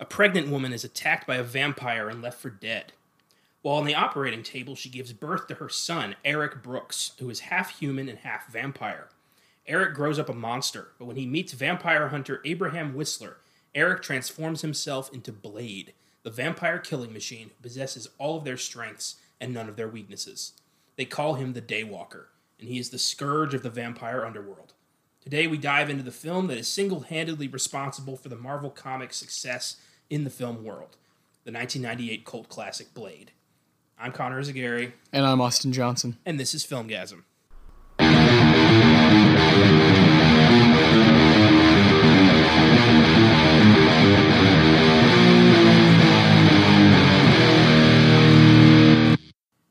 A pregnant woman is attacked by a vampire and left for dead. While on the operating table, she gives birth to her son, Eric Brooks, who is half human and half vampire. Eric grows up a monster, but when he meets vampire hunter Abraham Whistler, Eric transforms himself into Blade, the vampire killing machine who possesses all of their strengths and none of their weaknesses. They call him the Daywalker, and he is the scourge of the vampire underworld. Today, we dive into the film that is single handedly responsible for the Marvel Comics' success in the film world the 1998 cult classic Blade. I'm Connor Eyzaguirre, And I'm Austin Johnson. and this is Filmgazm.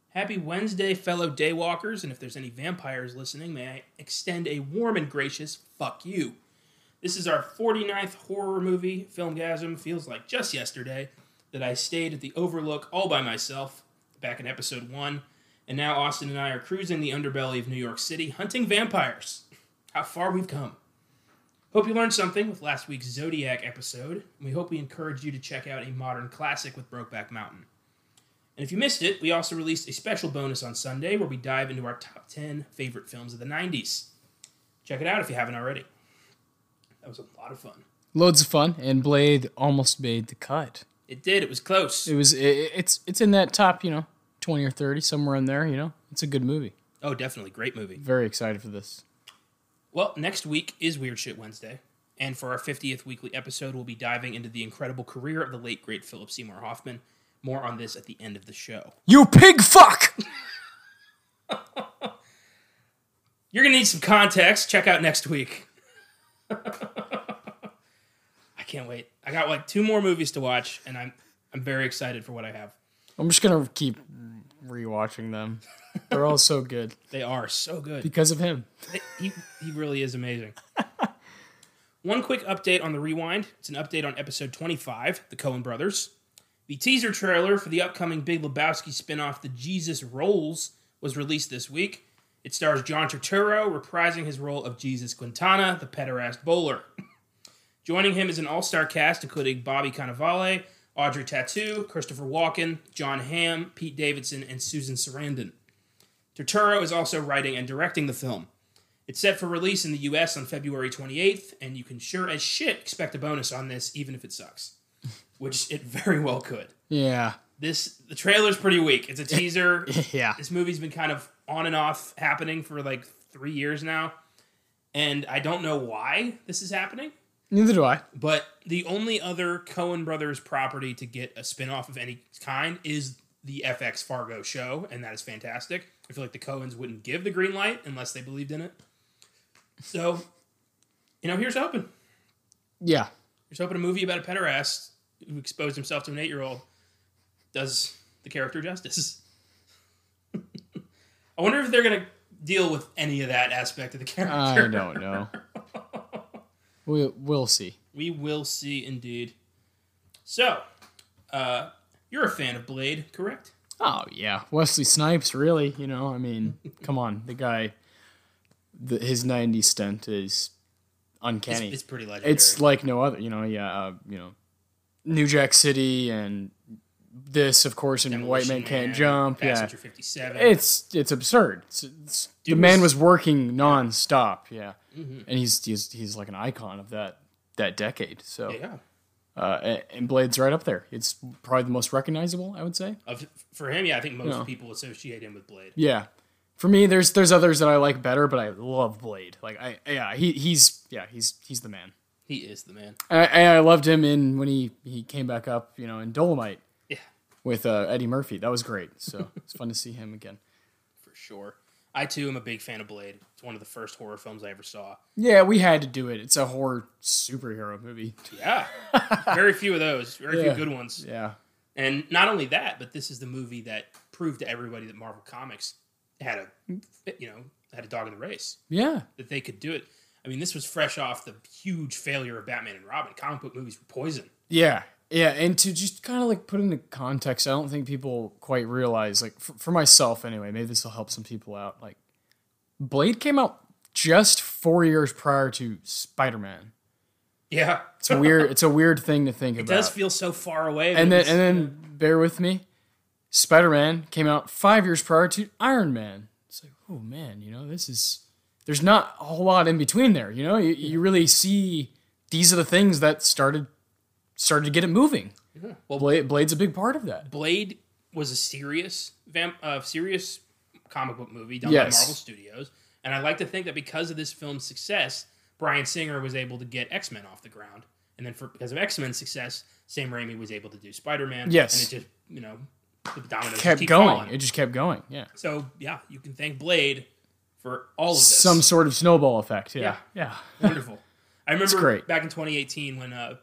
Happy Wednesday, fellow daywalkers, and if there's any vampires listening, may I extend a warm and gracious fuck you. This is our 49th horror movie, Filmgazm. Feels like just yesterday that I stayed at the Overlook all by myself back in episode 1, and now Austin and I are cruising the underbelly of New York City hunting vampires. How far we've come. Hope you learned something with last week's Zodiac episode, and we hope we encouraged you to check out a modern classic with Brokeback Mountain. And if you missed it, we also released a special bonus on Sunday where we dive into our top 10 favorite films of the 90s. Check it out if you haven't already. That was a lot of fun. Loads of fun, and Blade almost made the cut. It did, it was close. It was it, it's it's in that top, you know, twenty or thirty somewhere in there. You know, it's a good movie. Oh, definitely. Great movie. Very excited for this. Well, next week is Weird Shit Wednesday. And for our 50th weekly episode, we'll be diving into the incredible career of the late, great Philip Seymour Hoffman. More on this at the end of the show. You pig fuck! You're going to need some context. Check out next week. I can't wait. I got like two more movies to watch, and I'm I'm very excited for what I have. I'm just gonna keep rewatching them. They're all so good They are so good. because of him. he, he really is amazing. One quick update on the rewind. It's an update on episode 25, The Coen Brothers. The teaser trailer for the upcoming Big Lebowski spinoff, The Jesus Rolls, was released this week. It stars John Turturro reprising his role of Jesus Quintana, the pederast bowler. Joining him is an all-star cast including Bobby Cannavale, Audrey Tautou, Christopher Walken, Jon Hamm, Pete Davidson, and Susan Sarandon. Turturro is also writing and directing the film. It's set for release in the US on February 28th, and you can sure as shit expect a bonus on this, even if it sucks. Which it very well could. Yeah, This the trailer's pretty weak. It's a teaser. yeah. this movie's been kind of on and off happening for like three years now. And I don't know why this is happening. Neither do I. But the only other Coen Brothers property to get a spin-off of any kind is the FX Fargo show, and that is fantastic. I feel like the Coens wouldn't give the green light unless they believed in it. So, you know, here's hoping. Yeah, Here's hoping a movie about a pederast who exposed himself to an eight-year-old does the character justice. I wonder if they're gonna deal with any of that aspect of the character. I don't know. we we'll see. We will see indeed. So, uh, you're a fan of Blade, correct? Oh yeah, Wesley Snipes. Really, you know, I mean, come on, the guy. The, his '90s stint is It's, uncanny. it's pretty legendary. it's like no other. You know, yeah, uh, you know, New Jack City and this, of course, and White Man Demolition Can't Jump. Yeah, 57. it's it's absurd. It's, it's, the man was- working nonstop. Yeah, Mhm. and he's he's he's like an icon of that that decade. So, yeah. uh, and, Blade's right up there. It's probably the most recognizable, I would say. Of, for him, yeah, I think most No. people associate him with Blade. Yeah. For me, there's there's others that I like better, but I love Blade. Like I yeah, he he's yeah, he's he's the man. He is the man. I, I loved him in when he he came back up, you know, in Dolomite with uh, Eddie Murphy. That was great. So it's fun to see him again. for sure. I too am a big fan of Blade. It's one of the first horror films I ever saw. Yeah, we had to do it. It's a horror superhero movie. Yeah, very few of those. Very Yeah. few good ones. Yeah. And not only that, but this is the movie that proved to everybody that Marvel Comics had a, you know, had a dog in the race. Yeah. That they could do it. I mean, this was fresh off the huge failure of Batman and Robin. Comic book movies were poison. Yeah. Yeah, and to just kind of like put into context, I don't think people quite realize, like for, for myself anyway, maybe this will help some people out. Like, Blade came out just four years prior to Spider Man. Yeah, It's a weird. It's a weird thing to think it about. It does feel so far away. and then and then bear with me. Spider Man came out five years prior to Iron Man. It's like, oh man, you know, this is there's not a whole lot in between there. You know, you, you really see these are the things that started started to get it moving. well, Blade, Blade's a big part of that. Blade was a serious vamp, uh, serious comic book movie done Yes. by Marvel Studios, and I like to think that because of this film's success, Bryan Singer was able to get X Men off the ground, and then for because of X Men's success, Sam Raimi was able to do Spider Man. Yes. and it just you know the dominoes Kept keep going. falling. It just kept going. Yeah. So yeah, you can thank Blade for all of this. Some sort of snowball effect. Yeah. Yeah. wonderful. I remember great. back in 2018 when uh,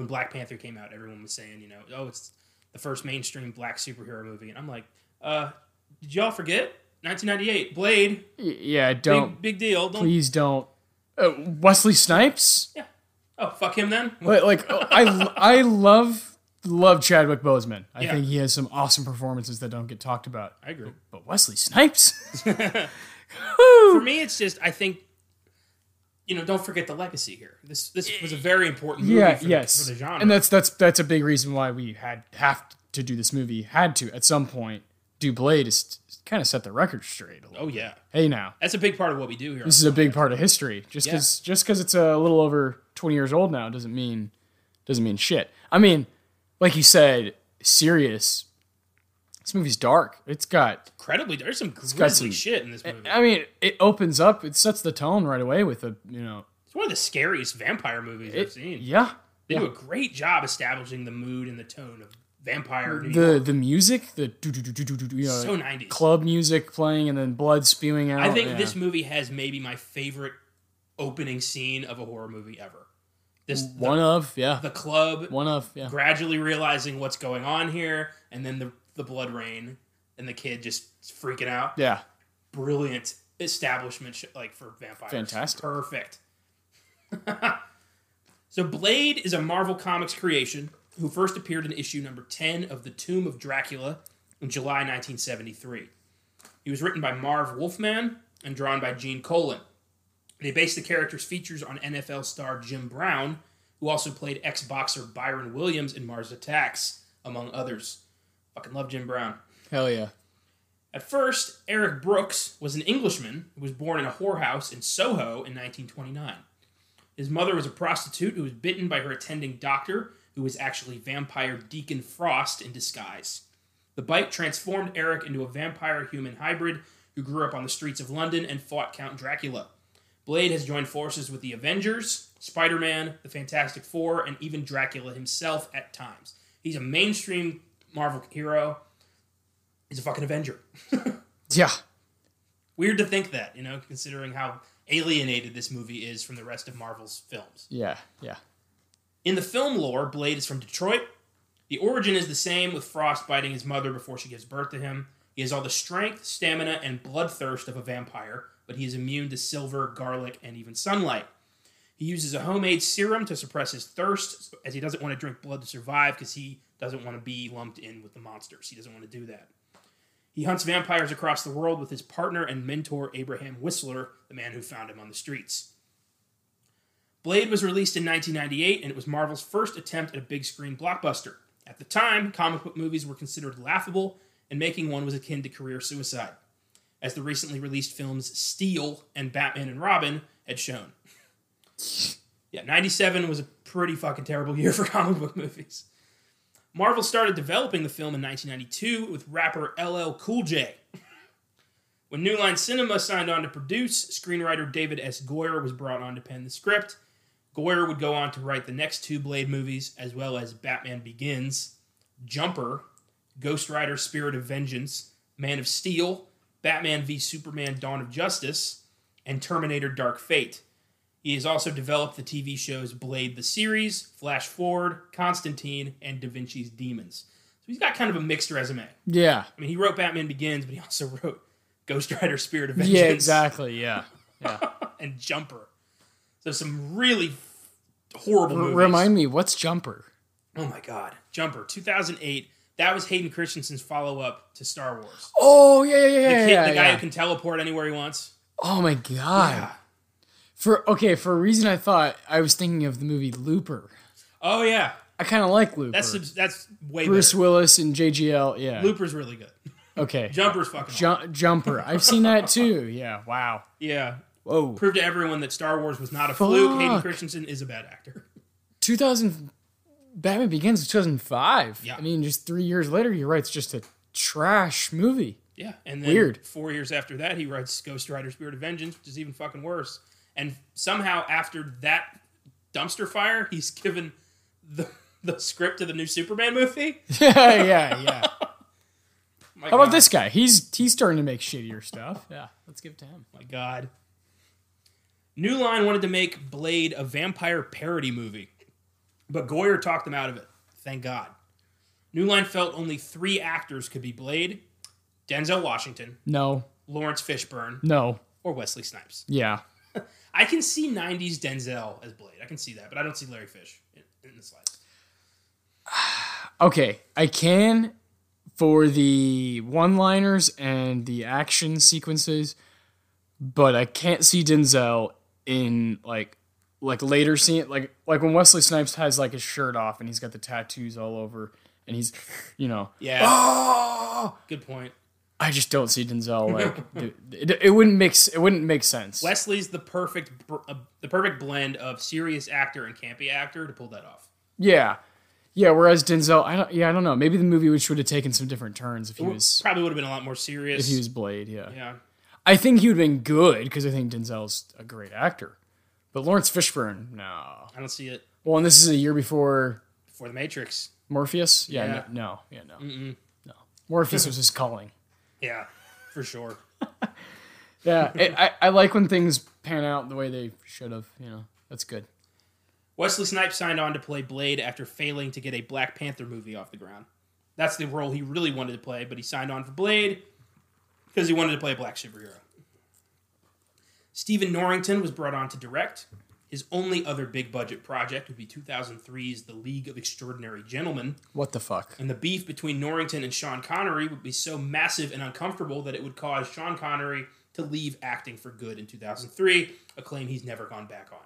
when Black Panther came out, everyone was saying, you know, oh, it's the first mainstream black superhero movie, and I'm like, uh, did y'all forget 1998 Blade? Yeah. Don't Big big deal. Don't please don't. Uh, Wesley Snipes. yeah. Oh fuck him then. Like, like I, I love love Chadwick Boseman. I Yeah. think he has some awesome performances that don't get talked about. I agree. But Wesley Snipes. For me, it's just I think. You know, don't forget the legacy here. This this was a very important movie yeah. for, yes. the, for the genre. And that's that's that's a big reason why we had have to do this movie. Had to at some point do Blade is kind of set the record straight. A little. oh yeah, Hey now, that's a big part of what we do here. this is a big part of history. Just Yeah. because just because it's a little over twenty years old now doesn't mean doesn't mean shit. I mean, like you said, serious. This movie's dark. It's got Incredibly, there's some grisly some- shit in this movie. I mean, it opens up. It sets the tone right away with a you know. It's one of the scariest vampire movies I've seen. yeah, They yeah. do a great job establishing the mood and the tone of vampire New the York. the music, the do do do do do do, you know, So 90s. club music playing and then blood spewing out. I think yeah. this movie has maybe my favorite opening scene of a horror movie ever. This the, one of yeah, the club one of yeah. gradually realizing what's going on here, and then the the blood rain and the kid just freaking out. Yeah, Brilliant establishment, sh- like for vampires. Fantastic. Perfect. so Blade is a Marvel Comics creation who first appeared in issue number 10 of The Tomb of Dracula in July 1973. He was written by Marv Wolfman and drawn by Gene Colan. They based the character's features on NFL star Jim Brown, who also played ex boxer Byron Williams in Mars Attacks, among others. Fucking love Jim Brown. hell yeah. At first, Eric Brooks was an Englishman who was born in a whorehouse in Soho in 1929. His mother was a prostitute who was bitten by her attending doctor, who was actually vampire Deacon Frost in disguise. The bite transformed Eric into a vampire human hybrid who grew up on the streets of London and fought Count Dracula. Blade has joined forces with the Avengers, Spider Man, the Fantastic Four, and even Dracula himself at times. He's a mainstream Marvel hero. He's a fucking Avenger. Yeah, Weird to think that, you know, considering how alienated this movie is from the rest of Marvel's films. yeah, yeah. In the film lore, Blade is from Detroit. The origin is the same, with Frost biting his mother before she gives birth to him. He has all the strength, stamina, and bloodthirst of a vampire, but he is immune to silver, garlic, and even sunlight. He uses a homemade serum to suppress his thirst, as he doesn't want to drink blood to survive because he doesn't want to be lumped in with the monsters. He doesn't want to do that. He hunts vampires across the world with his partner and mentor, Abraham Whistler, the man who found him on the streets. Blade was released in 1998, and it was Marvel's first attempt at a big screen blockbuster. At the time, comic book movies were considered laughable, and making one was akin to career suicide, as the recently released films Steel and Batman and Robin had shown. Yeah, 97 was a pretty fucking terrible year for comic book movies. Marvel started developing the film in 1992 with rapper LL Cool J. When New Line Cinema signed on to produce, screenwriter David S. Goyer was brought on to pen the script. Goyer would go on to write the next two Blade movies, as well as Batman Begins, Jumper, Ghost Rider Spirit of Vengeance, Man of Steel, Batman v Superman Dawn of Justice, and Terminator Dark Fate. He has also developed the TV shows Blade the Series, Flash Forward, Constantine, and Da Vinci's Demons. So he's got kind of a mixed resume. Yeah. I mean, he wrote Batman Begins, but he also wrote Ghost Rider Spirit of Vengeance Yeah, exactly. Yeah. Yeah. and Jumper. So some really horrible R- movies. remind me, what's Jumper? Oh my god, Jumper, 2008. That was Hayden Christensen's follow-up to Star Wars. Oh yeah, yeah, yeah, The, kid, yeah. the guy yeah. who can teleport anywhere he wants. Oh my god. For okay, for a reason I thought I was thinking of the movie Looper. Oh yeah, I kind of like Looper. that's subs- that's way Bruce better. Willis and JGL. Yeah. Looper's really good. Okay. Jumper's fucking. awesome. Jumper. I've seen that too. Yeah. Wow. Yeah. Whoa. Prove to everyone that Star Wars was not a fluke. Hayden Christensen is a bad actor. 2000. Batman Begins was 2005. Yeah. I mean, just three years later, he writes just a trash movie. Yeah, and then Weird. four years after that, he writes Ghost Rider: Spirit of Vengeance, which is even fucking worse. And somehow, after that dumpster fire, he's given the the script to the new Superman movie. yeah, yeah, yeah. How about this guy? He's he's starting to make shittier stuff. Yeah, let's give it to him. My God. New Line wanted to make Blade a vampire parody movie, but Goyer talked them out of it. Thank God. New Line felt only three actors could be Blade: Denzel Washington, No, Laurence Fishburne, no, or Wesley Snipes. yeah. I can see '90s Denzel as Blade. I can see that, but I don't see Larry Fish in, in the slightest. Okay, I can for the one-liners and the action sequences, but I can't see Denzel in like like later scene like like when Wesley Snipes has like his shirt off and he's got the tattoos all over and he's you know Yeah, oh good point. I just don't see Denzel like it, it wouldn't make it wouldn't make sense. Wesley's the perfect uh, the perfect blend of serious actor and campy actor to pull that off. Yeah. Yeah, whereas Denzel, I don't. Yeah, I don't know. Maybe the movie which would have taken some different turns if he was Probably would have been a lot more serious. if he was Blade. Yeah, yeah, I think he would have been good because I think Denzel's a great actor. But Laurence Fishburne, no. I don't see it Well, and this is a year before for the Matrix. Morpheus. Yeah, Yeah. No, no, yeah, no, no. Morpheus was his calling. Yeah, for sure. Yeah, it, I I like when things pan out the way they should have. You know, that's good. Wesley Snipes signed on to play Blade after failing to get a Black Panther movie off the ground. That's the role he really wanted to play, but he signed on for Blade because he wanted to play a black superhero. Stephen Norrington was brought on to direct. His only other big budget project would be 2003's The League of Extraordinary Gentlemen, What the fuck? and the beef between Norrington and Sean Connery would be so massive and uncomfortable that it would cause Sean Connery to leave acting for good in 2003, a claim he's never gone back on.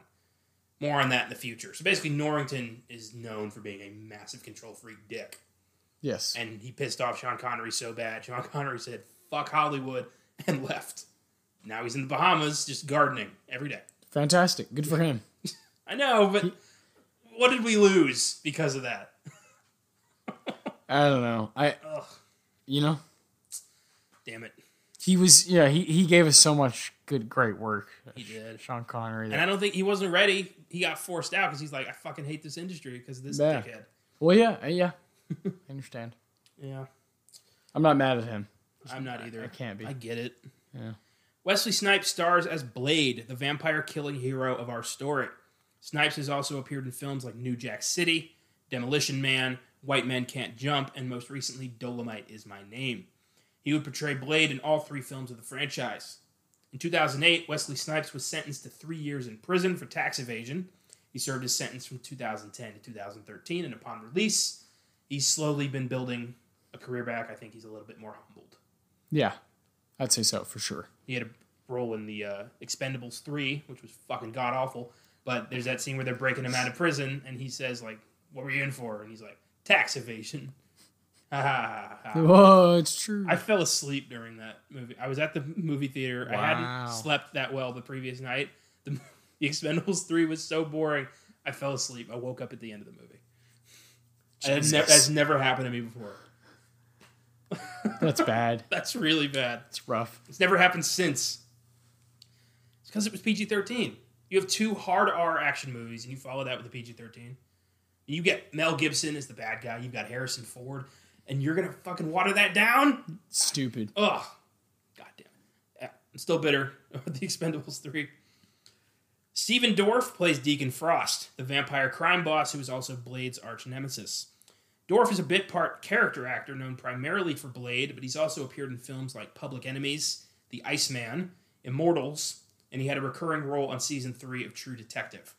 More on that in the future. So basically, Norrington is known for being a massive control freak dick. Yes. And he pissed off Sean Connery so bad, Sean Connery said, fuck Hollywood, and left. Now he's in the Bahamas just gardening every day. Fantastic. Good for him. I know, but what did we lose because of that? I don't know. I Ugh, you know damn it. he was yeah he he gave us so much good great work. He did. Sean Connery. And I don't think he wasn't ready. He got forced out because he's like, I fucking hate this industry because of this Yeah. dickhead. Well, yeah, uh, yeah. I understand. Yeah, I'm not mad at him. I'm not either. I can't be. I get it. Yeah. Wesley Snipes stars as Blade, the vampire killing hero of our story. Snipes has also appeared in films like New Jack City, Demolition Man, White Men Can't Jump, and most recently, Dolomite is My Name. He would portray Blade in all three films of the franchise. In 2008, Wesley Snipes was sentenced to three years in prison for tax evasion. He served his sentence from 2010 to 2013, and upon release, he's slowly been building a career back. I think he's a little bit more humbled. Yeah, I'd say so for sure. He had a role in the uh, Expendables 3, which was fucking god awful. But there's that scene where they're breaking him out of prison, and he says, like, what were you in for? And he's like, tax evasion. Whoa, it's true. I fell asleep during that movie. I was at the movie theater. Wow. I hadn't slept that well the previous night. The, the Expendables 3 was so boring. I fell asleep. I woke up at the end of the movie. That had ne- that's never happened to me before. That's bad. That's really bad. It's rough. It's never happened since. It's because it was PG 13. You have two hard R action movies, and you follow that with a PG 13. You get Mel Gibson as the bad guy, you've got Harrison Ford, and you're going to fucking water that down? Stupid. Ugh. God damn it. Yeah, I'm still bitter about the Expendables 3. Stephen Dorff plays Deacon Frost, the vampire crime boss who is also Blade's arch nemesis. Dorff is a bit part character actor known primarily for Blade, but he's also appeared in films like Public Enemies, The Iceman, Immortals, and he had a recurring role on season three of True Detective.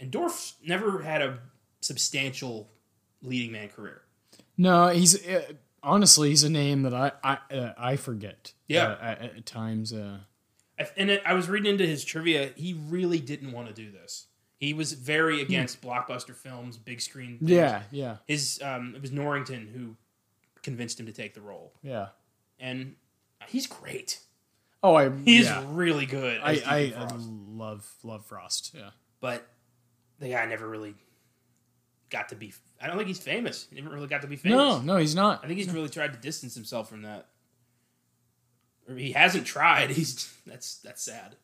And Dorff never had a substantial leading man career. No, he's uh, honestly he's a name that I I uh, I forget. Yeah. uh, at, at times. Uh, And it, I was reading into his trivia. He really didn't want to do this. He was very against blockbuster films, big screen. things. Yeah, yeah, His um, it was Norrington who convinced him to take the role, yeah. and he's great. Oh, I He's yeah. really good. I I, I love love Frost. Yeah. but the guy never really got to be. I don't think he's famous. He never really got to be famous. No, no, he's not. I think he's really tried to distance himself from that. Or he hasn't tried. He's that's that's sad.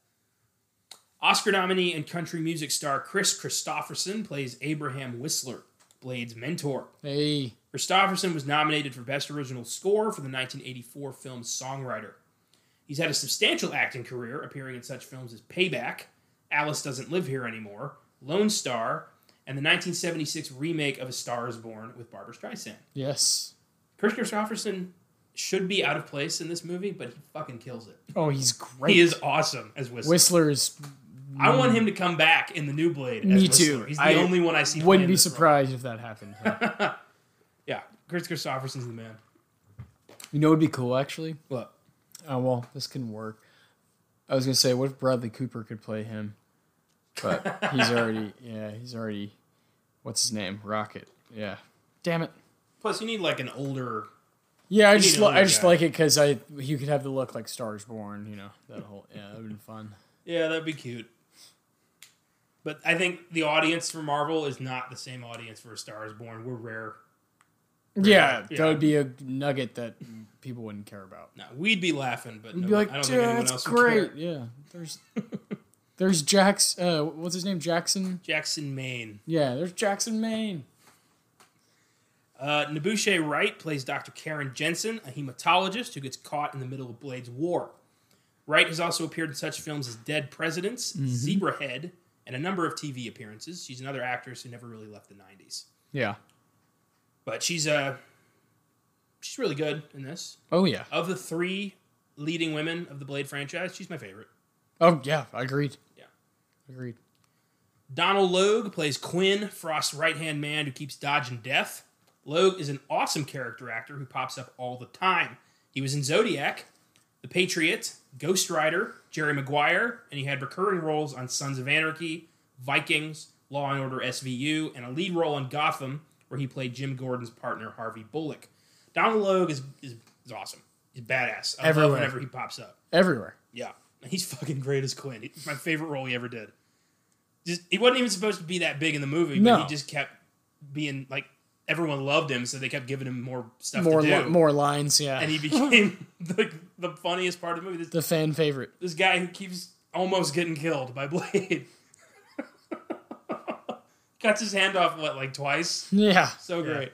Oscar nominee and country music star Kris Kristofferson plays Abraham Whistler, Blade's mentor. Hey, Kristofferson was nominated for Best Original Score for the 1984 film Songwriter. He's had a substantial acting career, appearing in such films as Payback, Alice Doesn't Live Here Anymore, Lone Star, and the 1976 remake of A Star is Born with Barbra Streisand. yes. Kris Kristofferson should be out of place in this movie, but he fucking kills it. Oh, he's great. He is awesome as Whistler. Whistler is I want hmm. him to come back in the new Blade. Me too. He's the I only one I see. wouldn't be this role. surprised if that happened. Yeah, Kris Kristofferson's the man. you know, would be cool actually. What? Oh well, this can work. I was gonna say, what if Bradley Cooper could play him? But he's already, yeah, he's already. What's his name? Rocket. Yeah. Damn it. Plus, you need like an older. Yeah, I just li- I just guy. like it because I you could have the look like Stars Born. You know that whole yeah, that would be fun. Yeah, that'd be cute. But I think the audience for Marvel is not the same audience for A Star Is Born. We're rare. Yeah, Yeah. that would be a nugget that people wouldn't care about. No, we'd be laughing, but You'd no, be like, I don't "Dude, think anyone that's else would care. great. Yeah, there's there's Jax. Uh, what's his name? Jackson. Jackson, Maine. Yeah, there's Jackson Maine. Uh, Nebuchadnezzar Wright plays Dr. Karen Jensen, a hematologist who gets caught in the middle of Blade's war. Wright has also appeared in such films as Dead Presidents, Mm-hmm. Zebrahead, and a number of TV appearances. She's another actress who never really left the 90s. Yeah. But she's uh, she's really good in this. Oh yeah. Of the three leading women of the Blade franchise, she's my favorite. Oh yeah. I agreed. Yeah. Agreed. Donal Logue plays Quinn, Frost's right hand man who keeps dodging death. Logue is an awesome character actor who pops up all the time. He was in Zodiac, The Patriot, Ghost Rider, Jerry Maguire, and he had recurring roles on Sons of Anarchy, Vikings, Law and Order SVU, and a lead role on Gotham, where he played Jim Gordon's partner Harvey Bullock. Donal Logue is, is, is awesome. He's badass. I love Everywhere. whenever he pops up. Everywhere. Yeah, he's fucking great as Quinn. He's my favorite role he ever did. Just he wasn't even supposed to be that big in the movie, but No. he just kept being like everyone loved him, so they kept giving him more stuff More to do. li- more lines. Yeah. and he became like the funniest part of the movie. This, the fan favorite. this guy who keeps almost getting killed by Blade. Cuts his hand off what like twice. Yeah. So Yeah.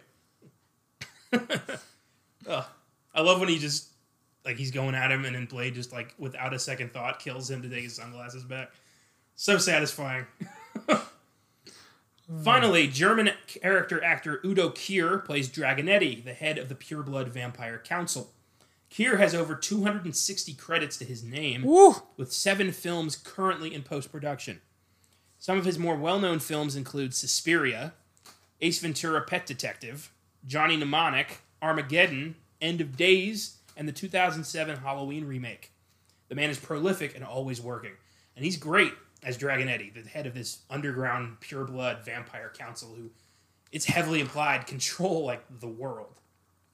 great. I love when he just like he's going at him and then Blade just like without a second thought kills him to take his sunglasses back. So satisfying. Finally, German character actor Udo Kier plays Dragonetti, the head of the Pureblood Vampire Council. Kier has over 260 credits to his name, Woo. with seven films currently in post production. Some of his more well known films include Suspiria, Ace Ventura Pet Detective, Johnny Mnemonic, Armageddon, End of Days, and the 2007 Halloween remake. The man is prolific and always working, and he's great as Dragonetti, the head of this underground pureblood vampire council who it's heavily implied control like the world.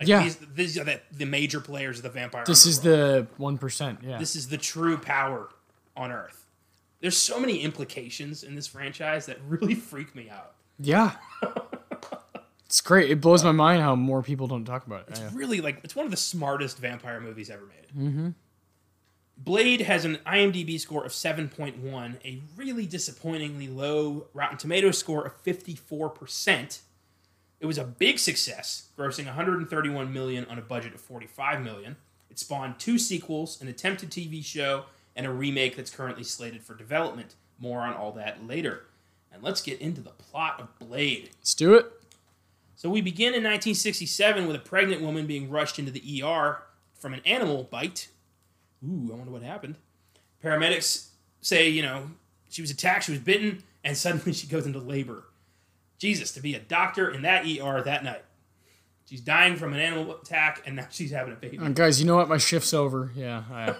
Like, Yeah. these, these are the, the major players of the vampire. This is the one percent. Yeah. This is the true power on Earth. There's so many implications in this franchise that really freak me out. yeah. it's great. It blows my mind how more people don't talk about it. It's Yeah. really like it's one of the smartest vampire movies ever made. Mm-hmm. Blade has an IMDb score of 7.1, a really disappointingly low Rotten Tomatoes score of 54%. It was a big success, grossing 131 million on a budget of 45 million. It spawned two sequels, an attempted TV show, and a remake that's currently slated for development. More on all that later. And let's get into the plot of Blade. Let's do it. So we begin in 1967 with a pregnant woman being rushed into the ER from an animal bite. Ooh, I wonder what happened. Paramedics say, you know, she was attacked, she was bitten, and suddenly she goes into labor. Jesus, to be a doctor in that ER that night. She's dying from an animal attack, and now she's having a baby. Uh, guys, you know what? My shift's over. Yeah. I,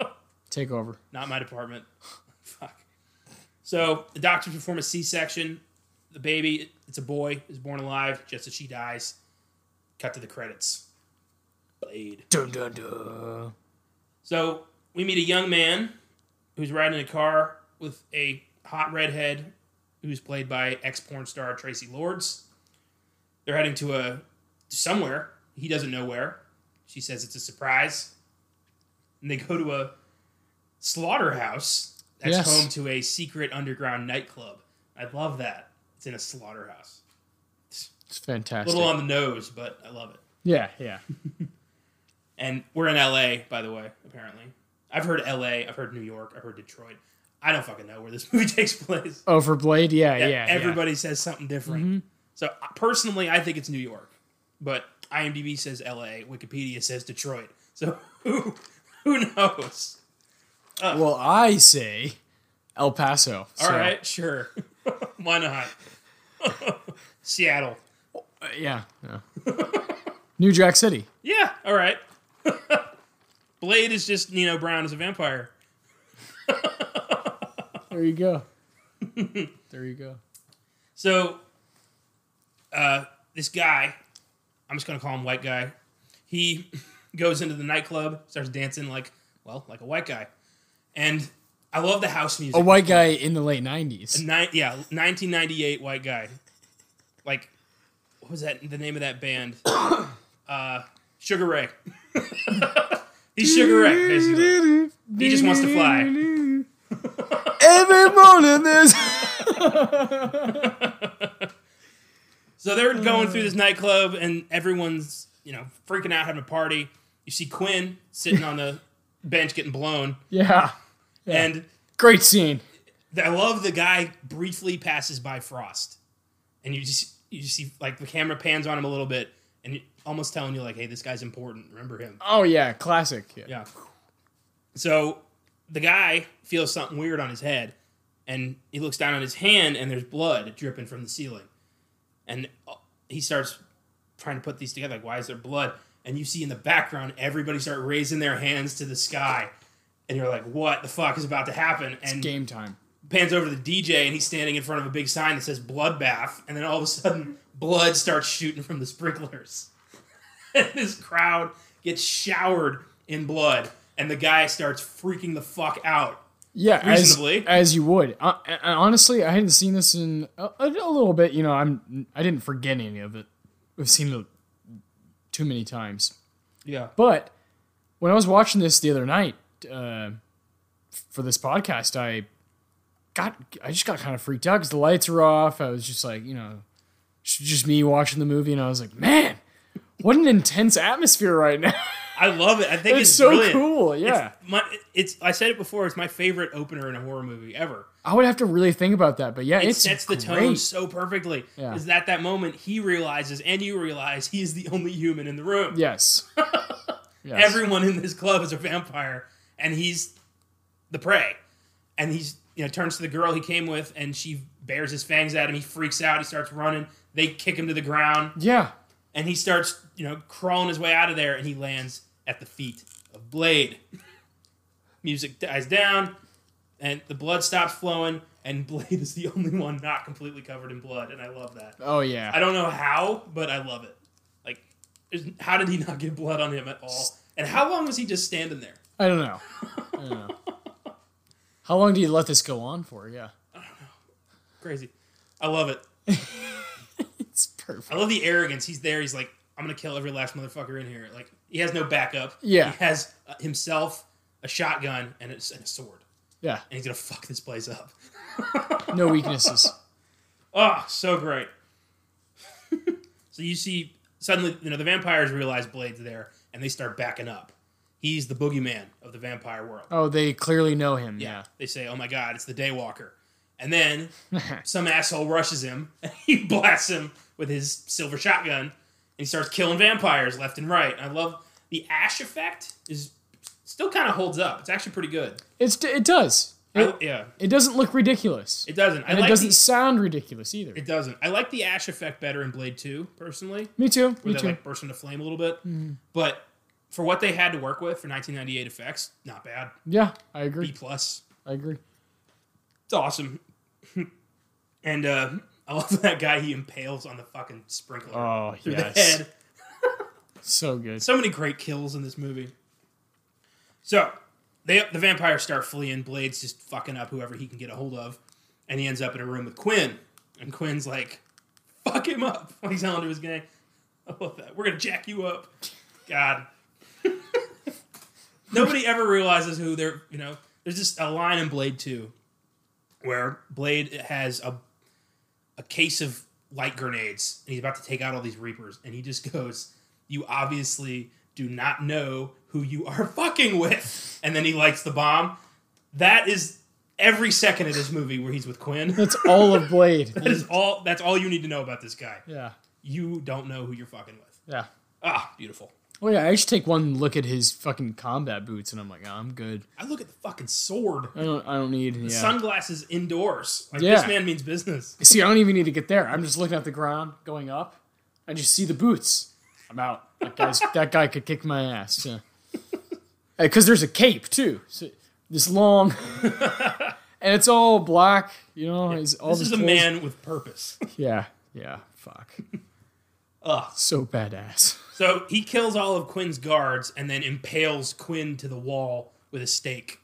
Take over. Not my department. Fuck. So the doctors perform a C-section. The baby, it's a boy, is born alive just as she dies. Cut to the credits. Blade. Dun dun dun. So we meet a young man who's riding a car with a hot redhead who's played by ex porn star Traci Lords. They're heading to a somewhere. He doesn't know where. She says it's a surprise. And they go to a slaughterhouse that's Yes. home to a secret underground nightclub. I love that. It's in a slaughterhouse. It's fantastic. A little on the nose, but I love it. yeah, yeah. And we're in LA, by the way, apparently. I've heard LA, I've heard New York, I've heard Detroit. I don't fucking know where this movie takes place. Oh, for Blade, yeah, Yeah, yeah. yeah. everybody says something different. So uh, personally, I think it's New York, but IMDb says LA, Wikipedia says Detroit. So who who knows? Well, I say El Paso. All right, sure. Why not? Seattle. Uh, yeah. yeah. New Jack City. Yeah, all right. Blade is just Nino Brown as a vampire. There you go. there you go. So, uh, this guy, I'm just gonna call him white guy. He goes into the nightclub, starts dancing like, well, like a white guy, and I love the house music. A white guy in the late 90s. Ni- yeah, 1998 white guy. Like, what was that? The name of that band? uh, Sugar Ray. He's Sugar Ray, basically. He just wants to fly. Every morning there's. So they're going through uh. this nightclub, and everyone's you know freaking out, having a party. You see Quinn sitting on the bench getting blown, yeah. and Great scene. I love the guy briefly passes by Frost, and you just you just see like the camera pans on him a little bit, almost telling you like, hey, this guy's important. Remember him. Oh, yeah. Classic. Yeah. Yeah. So the guy feels something weird on his head, and he looks down on his hand, and there's blood dripping from the ceiling. And uh, he starts trying to put these together. Like, why is there blood? And you see in the background, everybody start raising their hands to the sky. And you're like, what the fuck is about to happen? And Game time. pans over to the DJ, and he's standing in front of a big sign that says bloodbath. And then all of a sudden, blood starts shooting from the sprinklers. and this crowd gets showered in blood. And the guy starts freaking the fuck out. Yeah, as, Reasonably. as you would. Uh, and honestly, I hadn't seen this in a, a little bit. You know, I'm I didn't forget any of it. I've seen it too many times. Yeah. But when I was watching this the other night uh, for this podcast, I got I just got kind of freaked out because the lights were off. I was just like, you know, just me watching the movie, and I was like, man, what an intense atmosphere right now. I love it. I think it's it's, so brilliant. cool. Yeah, It's, my, it's I said it before. It's my favorite opener in a horror movie ever. I would have to really think about that, but yeah, It sets the great. tone so perfectly. Yeah. Is that that moment he realizes and you realize he is the only human in the room. Yes. yes. Everyone in this club is a vampire, and he's the prey. And he's you know turns to the girl he came with, and she bears his fangs at him. He freaks out. He starts running. They kick him to the ground, yeah. And he starts you know crawling his way out of there, and he lands at the feet of Blade. Music dies down, and the blood stops flowing, and Blade is the only one not completely covered in blood, and I love that. Oh yeah. I don't know how, but I love it. Like, how did he not get blood on him at all? And how long was he just standing there? I don't know. I don't know. How long do you let this go on for? Yeah. I don't know. Crazy. I love it. Perfect. I love the arrogance. He's there. He's like, I'm gonna kill every last motherfucker in here. Like, he has no backup. Yeah. He has uh, himself, a shotgun, and a, and a sword, Yeah. and he's gonna fuck this place up. No weaknesses. Oh, so great. so you see, suddenly, you know, the vampires realize Blade's there, and they start backing up. He's the boogeyman of the vampire world. Oh, they clearly know him. Yeah. Yeah. They say, "Oh my God, it's the Daywalker," and then some asshole rushes him and he blasts him with his silver shotgun, and he starts killing vampires left and right. And I love the ash effect is still kind of holds up. It's actually pretty good. It's it does. I- It, yeah, it doesn't look ridiculous. it doesn't. I and like it doesn't The, sound ridiculous either. it doesn't. I like the ash effect better in Blade Two, personally, me too. where Me they too. like burst into flame a little bit. Mm-hmm. But for what they had to work with for 1998 effects, not bad. Yeah, I agree. B plus. I agree. It's awesome. And uh, I love that guy he impales on the fucking sprinkler Oh, through yes. the head. So good. So many great kills in this movie. So they the vampires start fleeing. Blade's just fucking up whoever he can get a hold of, and he ends up in a room with Quinn. And Quinn's like, "Fuck him up!" When he's telling to his gang, "I love that. We're gonna jack you up." God. Nobody ever realizes who they're. You know, there's just a line in Blade Two, where Blade has a a case of light grenades, and he's about to take out all these Reapers, and he just goes, "You obviously do not know who you are fucking with," and then he lights the bomb. That is every second of this movie where he's with Quinn. that's all of Blade. that is all. That's all you need to know about this guy. yeah. You don't know who you're fucking with. Yeah. Ah, beautiful. Well, yeah, I just take one look at his fucking combat boots and I'm like, oh, I'm good. I look at the fucking sword. I don't. I don't need. Yeah. Sunglasses indoors. Like Yeah. this man means business. See, I don't even need to get there. I'm just looking at the ground, going up. I just see the boots. I'm out. That guy's that guy could kick my ass. Yeah. Because there's a cape too. So, this long, and it's all black. You know, all This his is a clothes- man with purpose. Yeah. Yeah. Fuck. Ugh. So badass. So he kills all of Quinn's guards and then impales Quinn to the wall with a stake.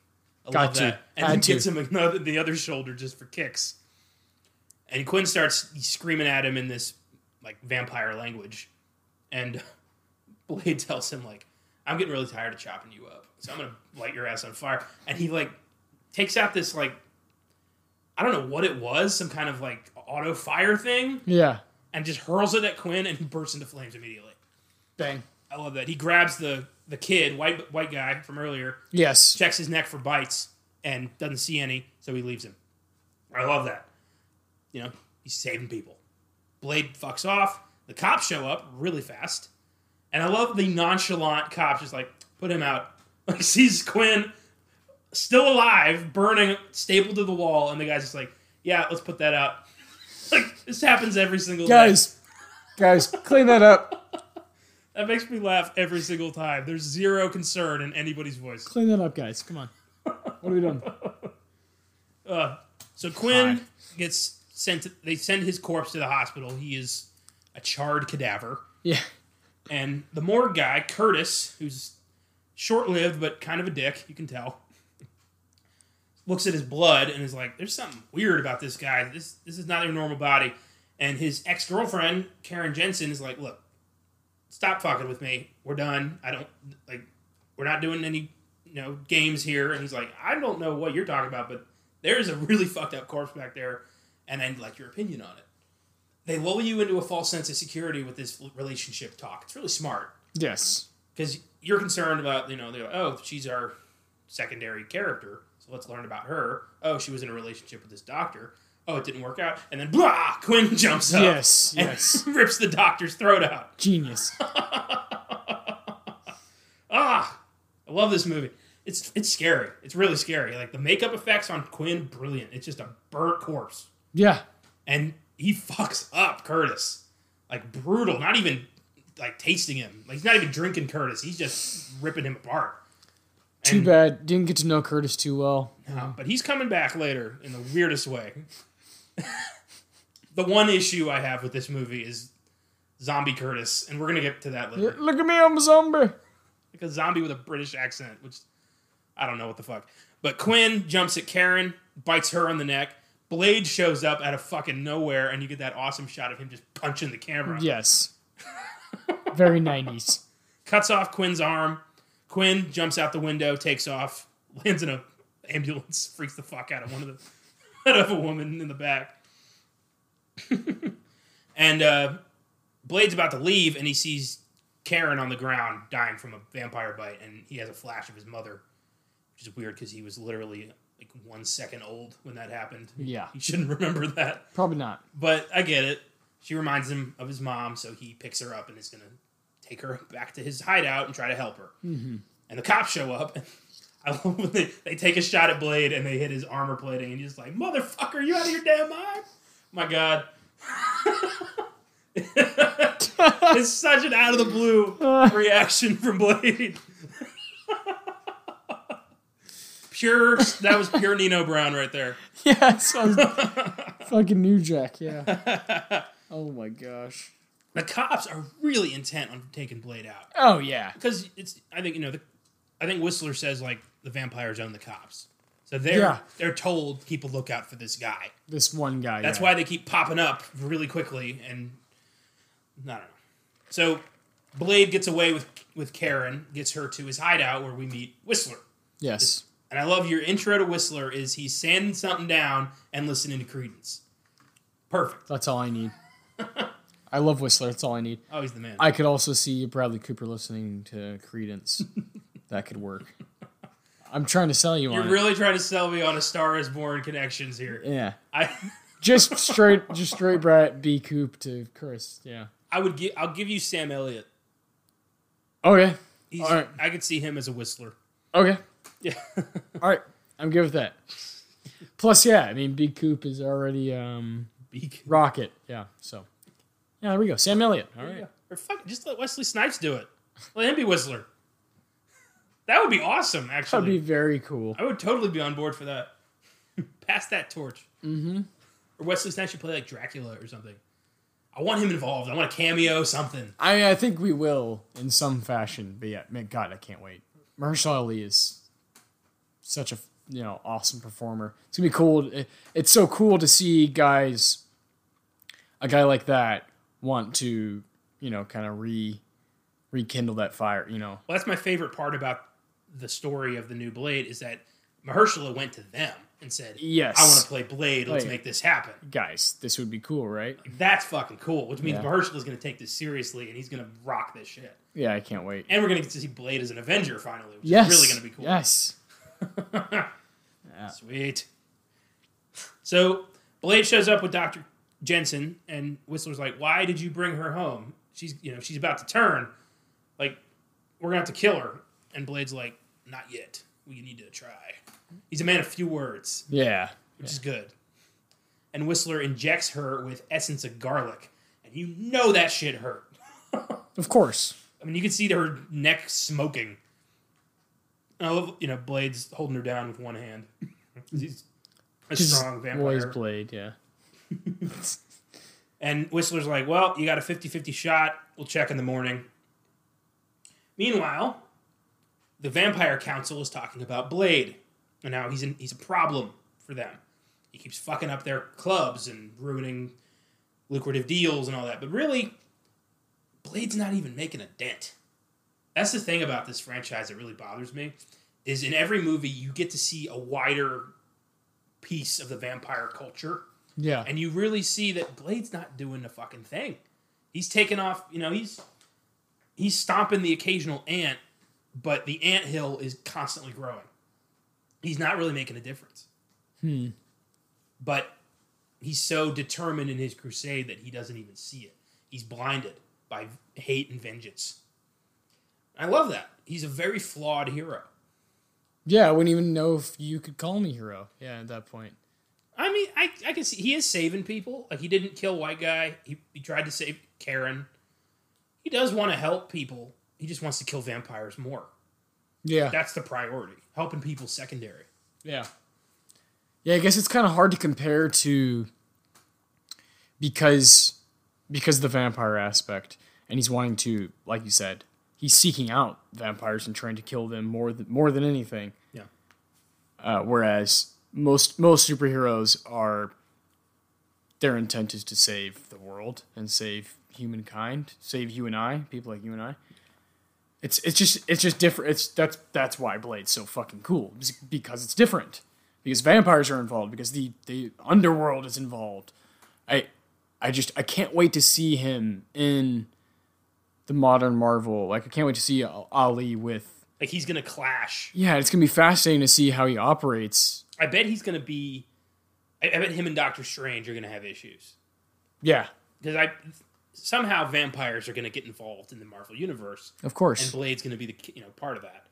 I Got love to. that. And Had then to. gets him another, the other shoulder just for kicks. And Quinn starts screaming at him in this like vampire language. And Blade tells him like, "I'm getting really tired of chopping you up, so I'm gonna light your ass on fire." And he like takes out this like I don't know what it was, some kind of like auto fire thing, Yeah. and just hurls it at Quinn, and he bursts into flames immediately. Bang. I love that. He grabs the the kid, white white guy from earlier, Yes. checks his neck for bites, and doesn't see any, so he leaves him. I love that. You know, he's saving people. Blade fucks off. The cops show up really fast, and I love the nonchalant cops just like put him out. Like sees Quinn still alive, burning, stapled to the wall, and the guy's just like, "Yeah, let's put that out." like this happens every single day. Guys. Guys, clean that up. That makes me laugh every single time. There's zero concern in anybody's voice. Clean that up, guys. Come on. What are we doing? Uh, so Quinn God. gets sent. To, they send his corpse to the hospital. He is a charred cadaver, Yeah. and the morgue guy Curtis, who's short-lived but kind of a dick, you can tell, looks at his blood and is like, "There's something weird about this guy. This this is not your normal body." And his ex-girlfriend Karen Jensen is like, "Look, stop fucking with me. We're done. I don't like. We're not doing any." You know, games here, and he's like, I don't know what you're talking about, but there's a really fucked up corpse back there, and I'd like your opinion on it. They lull you into a false sense of security with this relationship talk. It's really smart Yes. because you're concerned about, you know, they're like, oh, she's our secondary character, so let's learn about her. Oh, she was in a relationship with this doctor. Oh, it didn't work out, and then blah, Quinn jumps up, Yes, and yes. rips the doctor's throat out. Genius. Ah, I love this movie. It's it's scary. It's really scary. Like the makeup effects on Quinn, brilliant. It's just a burnt corpse. Yeah. and he fucks up Curtis, like brutal. Not even like tasting him. Like he's not even drinking Curtis. He's just ripping him apart. Too bad. Didn't get to know Curtis too well. No, but he's coming back later in the weirdest way. the one issue I have with this movie is zombie Curtis, and we're gonna get to that later. Look at me, I'm a zombie. Like a zombie with a British accent, which I don't know what the fuck. But Quinn jumps at Karen, bites her on the neck. Blade shows up out of fucking nowhere, and you get that awesome shot of him just punching the camera. Yes. Very 90s. cuts off Quinn's arm. Quinn jumps out the window, takes off, lands in a ambulance, freaks the fuck out of one of the of a woman in the back. and uh, Blade's about to leave, and he sees Karen on the ground dying from a vampire bite, and he has a flash of his mother, which is weird because he was literally like one second old when that happened. Yeah. He shouldn't remember that. Probably not. But I get it. She reminds him of his mom, so he picks her up and is going to take her back to his hideout and try to help her. Mm-hmm. And the cops show up. I love when they, they take a shot at Blade and they hit his armor plating, and he's like, Motherfucker, you out of your damn mind? My God. it's such an out of the blue reaction from Blade. pure, that was pure Nino Brown right there. Yeah, it sounds fucking New Jack. Yeah. Oh my gosh. The cops are really intent on taking Blade out Oh yeah. because it's. I think you know. The, I think Whistler says like the vampires own the cops, so they're Yeah. they're told keep a lookout for this guy. This one guy. That's yeah. why they keep popping up really quickly, and I don't know. So Blade gets away with with Karen, gets her to his hideout where we meet Whistler. Yes. And I love your intro to Whistler is he's sanding something down and listening to Creedence. Perfect. That's all I need. I love Whistler. That's all I need. Oh, he's the man. I could also see Bradley Cooper listening to Creedence. that could work. I'm trying to sell you on You're on really trying to sell me on a Star is Born connections here. Yeah. I Just straight, just straight Brad B. Coop to Chris. Yeah. I would give I'll give you Sam Elliott. Okay. He's, All right. I could see him as a Whistler. Okay. Yeah. All right. I'm good with that. Plus, yeah, I mean, Big Coop is already um, Beak. Rocket. Yeah. So, yeah, there we go. Sam Elliott. All right. Or fuck, just let Wesley Snipes do it. Let him be Whistler. That would be awesome, Actually, That'd be very cool. I would totally be on board for that. Pass that torch. Mm-hmm. Or Wesley Snipes should play like Dracula or something. I want him involved. I want a cameo, something. I mean, I think we will in some fashion. But yeah, man, God, I can't wait. Mahershala Ali is such a you know awesome performer. It's gonna be cool. It's so cool to see guys, a guy like that, want to you know kind of re rekindle that fire. You know, Well, that's my favorite part about the story of the new Blade is that Mahershala went to them and said, Yes. I want to play Blade. Let's Blade. make this happen." guys, this would be cool, right? That's fucking cool. Which means Yeah. Mahershala is going to take this seriously and he's going to rock this shit. Yeah, I can't wait. And we're going to get to see Blade as an Avenger finally, which Yes, is really going to be cool. Yes, Sweet. So Blade shows up with Doctor Jenson, and Whistler's like, "Why did you bring her home? She's, you know, she's about to turn. Like, we're gonna have to kill her." And Blade's like, "Not yet. We need to try." He's a man of few words, yeah, which is good. And Whistler injects her with essence of garlic, and you know that shit hurt. of course. I mean, you can see her neck smoking. I love, you know, Blade's holding her down with one hand. He's a strong Boys vampire. Blade, yeah. And Whistler's like, well, you got a 50 50 shot. We'll check in the morning. Meanwhile, the Vampire Council is talking about Blade. And now he's, in, he's a problem for them. He keeps fucking up their clubs and ruining lucrative deals and all that. But really, Blade's not even making a dent. That's the thing about this franchise that really bothers me. Is in every movie you get to see a wider piece of the vampire culture Yeah. and you really see that Blade's not doing the fucking thing. He's taking off, you know, he's he's stomping the occasional ant, but the ant hill is constantly growing. He's not really making a difference. Hmm. But he's so determined in his crusade that he doesn't even see it. He's blinded by hate and vengeance. I love that. He's a very flawed hero. Yeah, I wouldn't even know if you could call me hero. Yeah, at that point. I mean, I, I can see he is saving people. Like he didn't kill white guy. He, he tried to save Karen. He does want to help people. He just wants to kill vampires more. Yeah. That's the priority. Helping people secondary. Yeah. Yeah, I guess it's kind of hard to compare to because because of the vampire aspect and he's wanting to like you said, he's seeking out vampires and trying to kill them more than more than anything. Yeah. Uh, whereas most most superheroes are their intent is to save the world and save humankind, save you and I, people like you and I. It's it's just it's just different. It's that's that's why Blade's so fucking cool because it's different. Because vampires are involved. Because the the underworld is involved. I I just I can't wait to see him in the modern Marvel. Like I can't wait to see Ali with. Like he's gonna clash. Yeah, it's gonna be fascinating to see how he operates. I bet he's gonna be. I, I bet him and Doctor Strange are gonna have issues Yeah, because I somehow vampires are gonna get involved in the Marvel universe, of course. and. Blade's gonna be the you know part of that.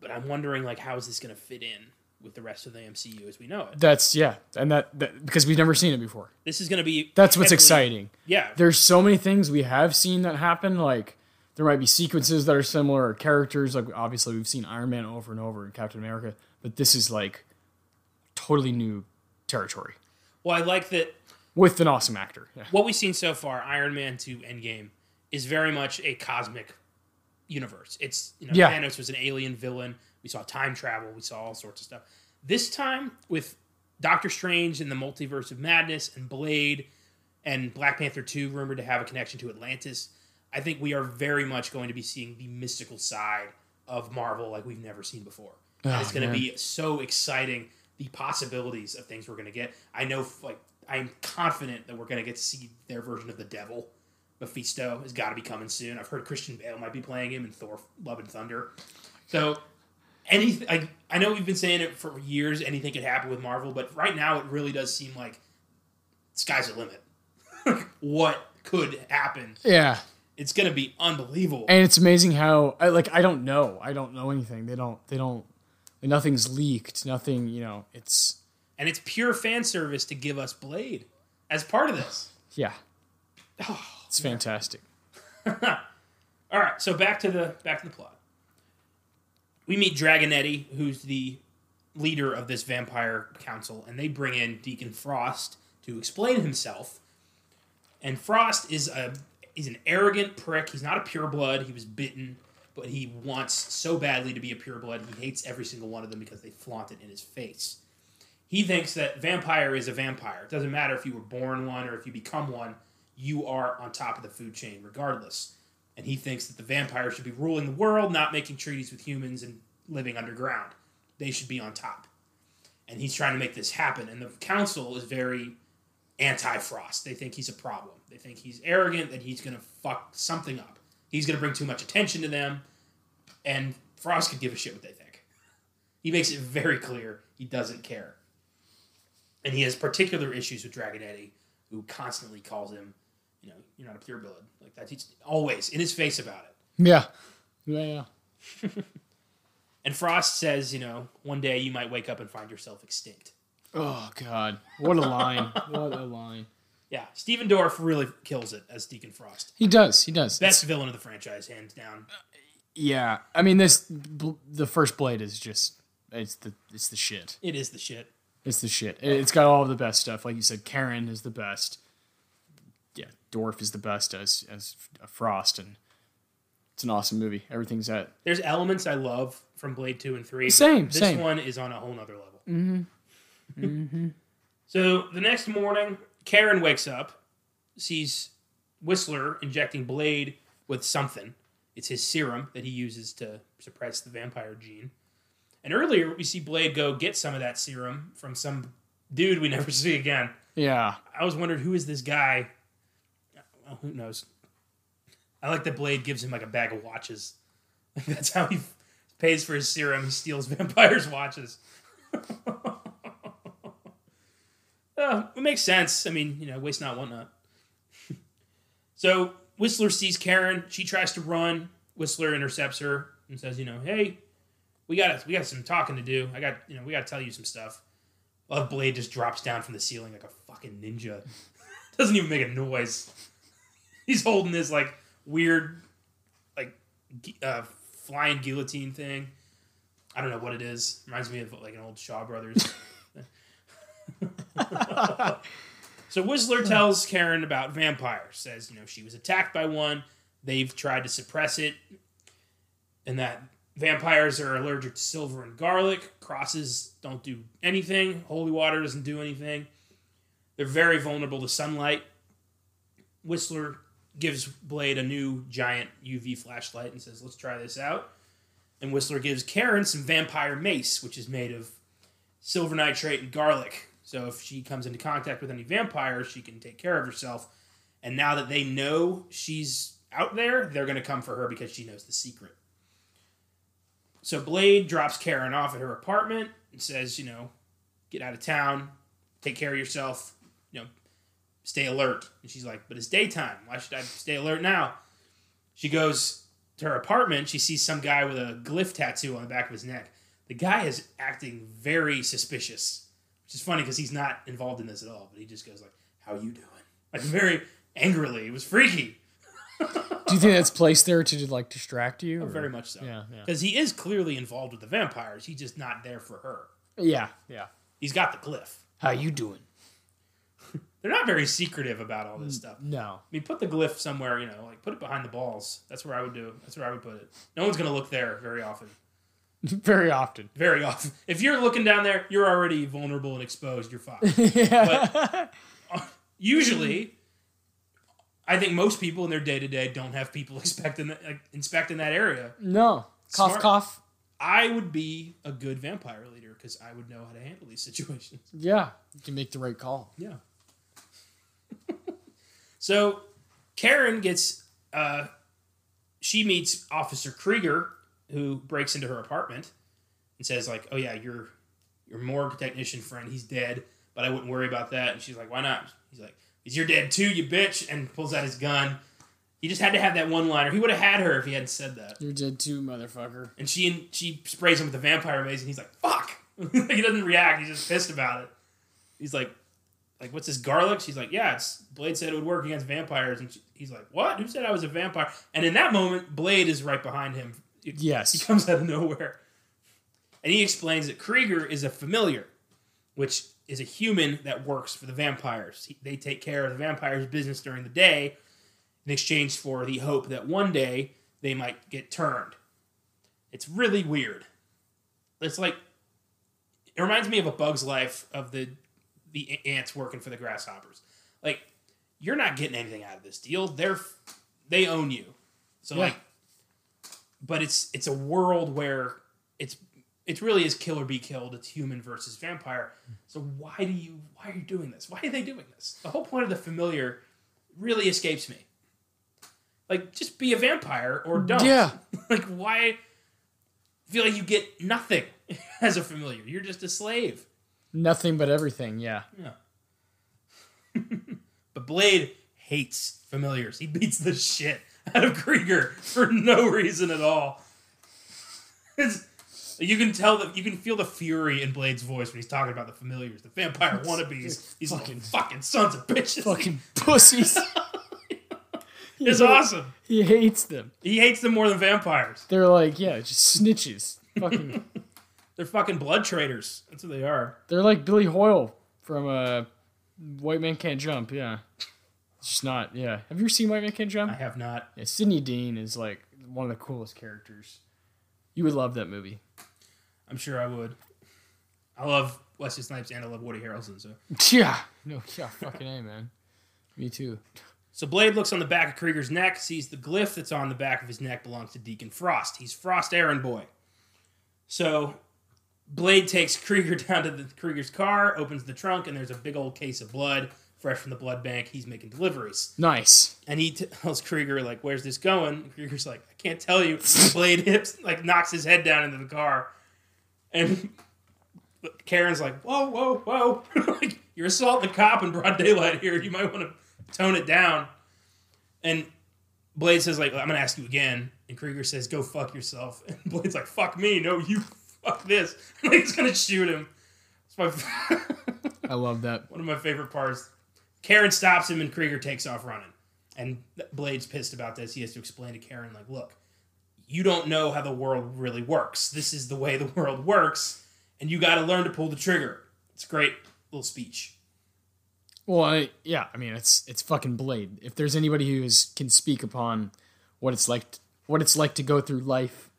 But I'm wondering like how is this gonna fit in with the rest of the MCU as we know it. That's yeah, and that, that because we've never seen it before. This is going to be That's what's heavily- exciting. Yeah, There's so many things we have seen that happen. Like there might be sequences that are similar, or characters. Like obviously we've seen Iron Man over and over and Captain America, but this is like totally new territory well, I like that with an awesome actor. Yeah. what we've seen so far, Iron Man to Endgame, is very much a cosmic universe. It's you know Yeah. Thanos was an alien villain. We saw time travel. We saw all sorts of stuff. This time with Doctor Strange and the Multiverse of Madness and Blade and Black Panther two rumored to have a connection to Atlantis. I think we are very much going to be seeing the mystical side of Marvel like we've never seen before. Oh, and Oh, it's going to be so exciting the possibilities of things we're going to get. I know, like, I'm confident that we're going to get to see their version of the devil. Mephisto has got to be coming soon. I've heard Christian Bale might be playing him in Thor: Love and Thunder. So, anything I, I know we've been saying it for years. Anything could happen with Marvel, but right now it really does seem like sky's the limit. what could happen? Yeah. It's going to be unbelievable. and it's amazing how I like I don't know. I don't know anything. They don't they don't nothing's leaked. Nothing, you know, it's and it's pure fan service to give us Blade as part of this. yeah. Oh, it's fantastic. All right, so back to the back to the plot. We meet Dragonetti, who's the leader of this vampire council, and they bring in Deacon Frost to explain himself. And Frost is a he's an arrogant prick. He's not a pureblood. He was bitten, but he wants so badly to be a pureblood. He hates every single one of them because they flaunt it in his face. He thinks that vampire is a vampire. It doesn't matter if you were born one or if you become one. You are on top of the food chain regardless. And he thinks that the vampire should be ruling the world, not making treaties with humans and living underground. They should be on top. And he's trying to make this happen. And the council is very anti Frost. They think he's a problem. They think he's arrogant, that he's going to fuck something up. He's going to bring too much attention to them. And Frost could give a shit what they think. He makes it very clear he doesn't care. And he has particular issues with Dragonetti, who constantly calls him, you know, you're not a pureblood. Like that. He's always in his face about it. Yeah. Yeah, yeah. And Frost says, you know, one day you might wake up and find yourself extinct. Oh god. What a line. what a line. Yeah, Stephen Dorff really kills it as Deacon Frost. He does. He does. Best villain of the franchise, hands down. Uh, yeah. I mean this. The first blade is just it's the it's the shit. It is the shit. It's the shit. It- It's got all of the best stuff. Like you said, Karen is the best. Yeah, Dorff is the best as as Frost, and it's an awesome movie. Everything's at There's elements I love from Blade 2 and 3. Same, This same. one is on a whole nother level. Mm-hmm. So the next morning, Karen wakes up, sees Whistler injecting Blade with something. It's his serum that he uses to suppress the vampire gene. And earlier, we see Blade go get some of that serum from some dude we never see again. yeah. I was wondering who is this guy? Well, who knows? I like that Blade gives him like a bag of watches. That's how he pays for his serum. He steals vampires' watches. Uh, it makes sense. I mean, you know, waste not, want not. so Whistler sees Karen. She tries to run. Whistler intercepts her and says, "You know, hey, we got we got some talking to do. I got you know we got to tell you some stuff." Well, Blade just drops down from the ceiling like a fucking ninja. Doesn't even make a noise. He's holding this like weird, like uh, flying guillotine thing. I don't know what it is. Reminds me of like an old Shaw Brothers. so Whistler tells Karen about vampires. Says you know she was attacked by one. They've tried to suppress it, and that vampires are allergic to silver and garlic. Crosses don't do anything. Holy water doesn't do anything. They're very vulnerable to sunlight. Whistler gives Blade a new giant UV flashlight and says, "Let's try this out." And Whistler gives Karen some vampire mace, which is made of silver nitrate and garlic. So if she comes into contact with any vampires, she can take care of herself. And now that they know she's out there, they're going to come for her because she knows the secret. So Blade drops Karen off at her apartment and says, you know, get out of town, take care of yourself, you know, stay alert. And she's like, but it's daytime. Why should I stay alert now? She goes to her apartment. She sees some guy with a glyph tattoo on the back of his neck. the guy is acting very suspicious, which is funny because he's not involved in this at all. But he just goes like, "How you doing?" Like very angrily. It was freaky. Do you think that's placed there to like distract you? Oh, or- Very much so. Yeah, yeah. Because he is clearly involved with the vampires. He's just not there for her. Yeah, yeah. He's got the glyph. How you doing? They're not very secretive about all this stuff. No. I mean, put the glyph somewhere, you know, like put it behind the balls. That's where I would do. That's where I would put it. No one's gonna look there very often. Very often. Very often. If you're looking down there, you're already vulnerable and exposed. You're fine. yeah. Uh, usually, I think most people in their day to day don't have people expecting that, like, inspecting that area. no. Cough, Smart. cough. I would be a good vampire leader because I would know how to handle these situations. Yeah. You can make the right call. Yeah. so Karen gets uh she meets Officer Krieger who breaks into her apartment and says like, "Oh yeah, your your morgue technician friend, he's dead, but I wouldn't worry about that." And she's like, "Why not?" He's like, "Cuz you're dead too, you bitch." And pulls out his gun. He just had to have that one liner. He would have had her if he hadn't said that. You're dead too, motherfucker. And she and she sprays him with the vampire mace, and he's like, "Fuck!" he doesn't react. He's just pissed about it. He's like, "Like what's this garlic?" She's like, "Yeah, it's Blade said it would work against vampires." And she, he's like, "What? Who said I was a vampire?" And in that moment, Blade is right behind him. He Yes. He comes out of nowhere, and he explains that Krieger is a familiar, which is a human that works for the vampires. He, they take care of the vampires' business during the day, in exchange for the hope that one day they might get turned. It's really weird. It's like it reminds me of a Bug's Life of the the ants working for the grasshoppers. Like you're not getting anything out of this deal. They're they own you. So Yeah. like, but it's it's a world where it's it really is kill or be killed. It's human versus vampire. So why do you why are you doing this? Why are they doing this? The whole point of the familiar really escapes me. Like just be a vampire or don't. Yeah. like why I feel like you get nothing as a familiar. You're just a slave. Nothing but everything. Yeah. Yeah. but Blade hates familiars. He beats the shit out of Krieger for no reason at all. It's, you can tell that you can feel the fury in Blade's voice when he's talking about the familiars, the vampire wannabes. He's fucking fucking- fucking sons of bitches. Fucking pussies. it's awesome. He hates them. He hates them more than vampires. They're like, yeah, just snitches. Fucking. They're fucking blood traders. That's what they are. They're like Billy Hoyle from uh, White Man Can't Jump. Yeah. It's just not. Yeah. Have you ever seen White Man Can't Jump? I have not. Yeah, Sidney Deane is like one of the coolest characters. You would love that movie. I'm sure I would. I love Wesley Snipes and I love Woody Harrelson. So, Yeah. No, yeah, fucking A, man. Me too. so Blade looks on the back of Krieger's neck, sees the glyph that's on the back of his neck belongs to Deacon Frost. He's Frost Errand Boy. So, Blade takes Krieger down to the Krieger's car, opens the trunk, and there's a big old case of blood, fresh from the blood bank. He's making deliveries. Nice. And he tells Krieger, like, where's this going? And Krieger's like, I can't tell you. Blade hips, like, knocks his head down into the car. And Karen's like, whoa, whoa, whoa. like, you're assaulting a cop in broad daylight here. You might want to tone it down. And Blade says, like, I'm going to ask you again. And Krieger says, go fuck yourself. And Blade's like, fuck me. No, you fuck this. And he's going to shoot him. It's my I love that. one of my favorite parts. Karen stops him and Krieger takes off running. And Blade's pissed about this. He has to explain to Karen, like, look, you don't know how the world really works. This is the way the world works, and you got to learn to pull the trigger. It's a great little speech. Well, I, yeah, I mean, it's it's fucking Blade. If there's anybody who is, can speak upon what it's like, what it's like to go through life,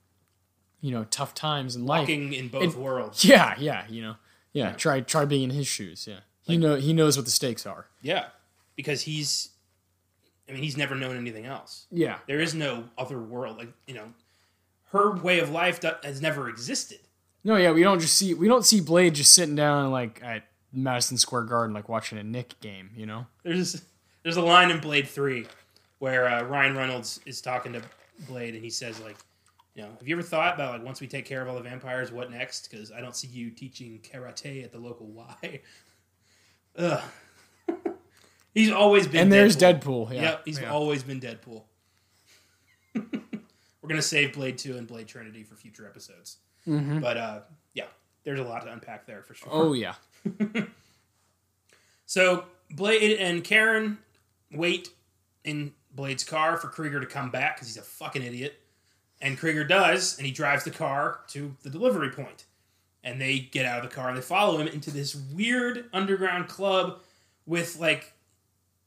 you know, tough times in life. Walking in both worlds. Yeah, yeah, you know, yeah. Try try being in his shoes. Yeah, he know he knows what the stakes are. Yeah, because he's, I mean, he's never known anything else. Yeah, There is no other world. Like, you know, her way of life has never existed. no, yeah. We don't just see we don't see Blade just sitting down like at Madison Square Garden like watching a Knick game. You know. There's there's a line in Blade Three where uh, Ryan Reynolds is talking to Blade and he says like, you know, have you ever thought about like once we take care of all the vampires, what next? Because I don't see you teaching karate at the local Y. Ugh. He's always been. And there's Deadpool. Deadpool. Yeah, Yep, he's yeah. always been Deadpool. We're gonna save Blade Two and Blade Trinity for future episodes. But uh, yeah, there's a lot to unpack there for sure. Oh yeah. So Blade and Karen wait in Blade's car for Krieger to come back because he's a fucking idiot. And Krieger does, and he drives the car to the delivery point. And they get out of the car and they follow him into this weird underground club with like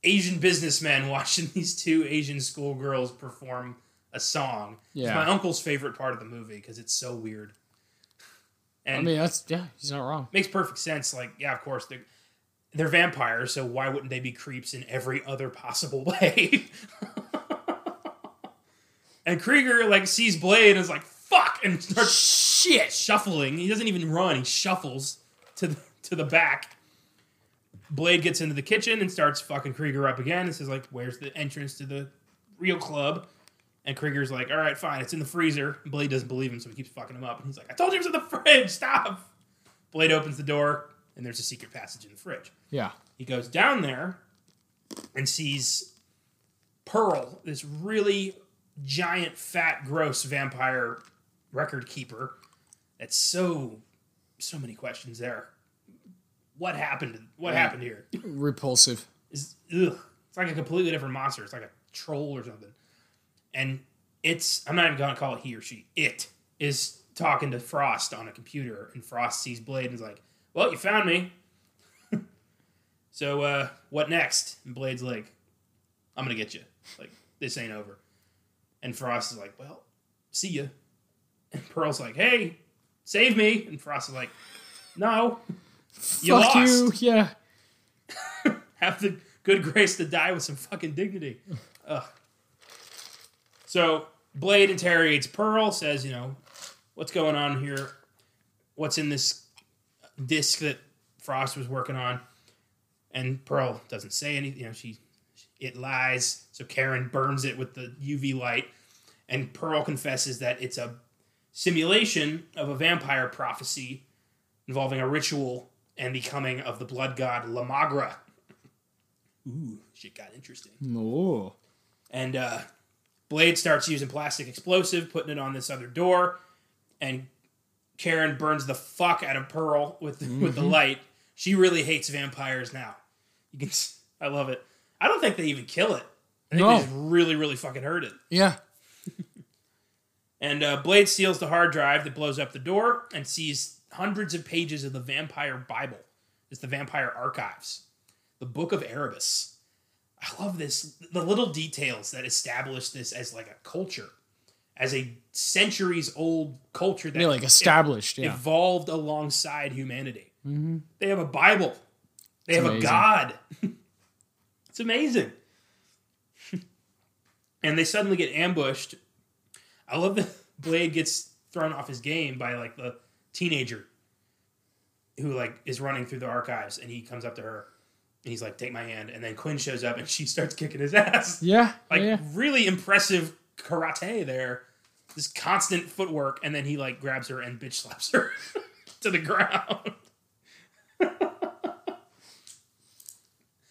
Asian businessman watching these two Asian schoolgirls perform a song. It's Yeah. my uncle's favorite part of the movie because it's so weird. And I mean, that's yeah. He's not wrong. makes perfect sense. Like, yeah, of course they're they're vampires, so why wouldn't they be creeps in every other possible way? and Krieger like sees Blade and is like, "Fuck!" and starts shit shuffling. He doesn't even run; he shuffles to the, to the back. Blade gets into the kitchen and starts fucking Krieger up again and says like, "Where's the entrance to the real club?" And Krieger's like, "All right, fine, it's in the freezer." Blade doesn't believe him, so he keeps fucking him up. And he's like, "I told you it was in the fridge. Stop!" Blade opens the door, and there's a secret passage in the fridge. Yeah. He goes down there and sees Pearl, this really giant, fat, gross vampire record keeper. That's so, so many questions there. What happened? What Yeah. happened here? Repulsive. Is ugh, it's like a completely different monster. It's like a troll or something. And it's I'm not even gonna call it he or she. It is talking to Frost on a computer, and Frost sees Blade and is like, "Well, you found me. so uh, what next?" And Blade's like, "I'm gonna get you. Like this ain't over." And Frost is like, "Well, see ya." And Pearl's like, "Hey, save me!" And Frost is like, "No, you Fuck lost." you. Yeah. have the good grace to die with some fucking dignity. Ugh. So Blade interrogates Pearl, says, you know, what's going on here? What's in this disc that Frost was working on? And Pearl doesn't say anything. You know, she it lies. So Karen burns it with the UV light, and Pearl confesses that it's a simulation of a vampire prophecy involving a ritual and the coming of the blood god La Magra. Ooh, shit got interesting. Oh. And uh, Blade starts using plastic explosive, putting it on this other door, and Karen burns the fuck out of Pearl with with the light. She really hates vampires now. You can, I love it. I don't think they even kill it. I think No. they just really, really fucking hurt it. Yeah. And uh, Blade steals the hard drive that blows up the door and sees hundreds of pages of the Vampire Bible. It's the Vampire Archives, the Book of Erebus. I love this. The little details that establish this as like a culture, as a centuries old culture that Yeah, like established. Yeah. evolved alongside humanity. Mm-hmm. They have a Bible. They have a. God. it's amazing. and they suddenly get ambushed. I love that Blade gets thrown off his game by like the teenager who like is running through the archives and he comes up to her and he's like, Take my hand. And then Quinn shows up and she starts kicking his ass Yeah. like yeah. really impressive karate there. This constant footwork, and then he like grabs her and bitch slaps her to the ground.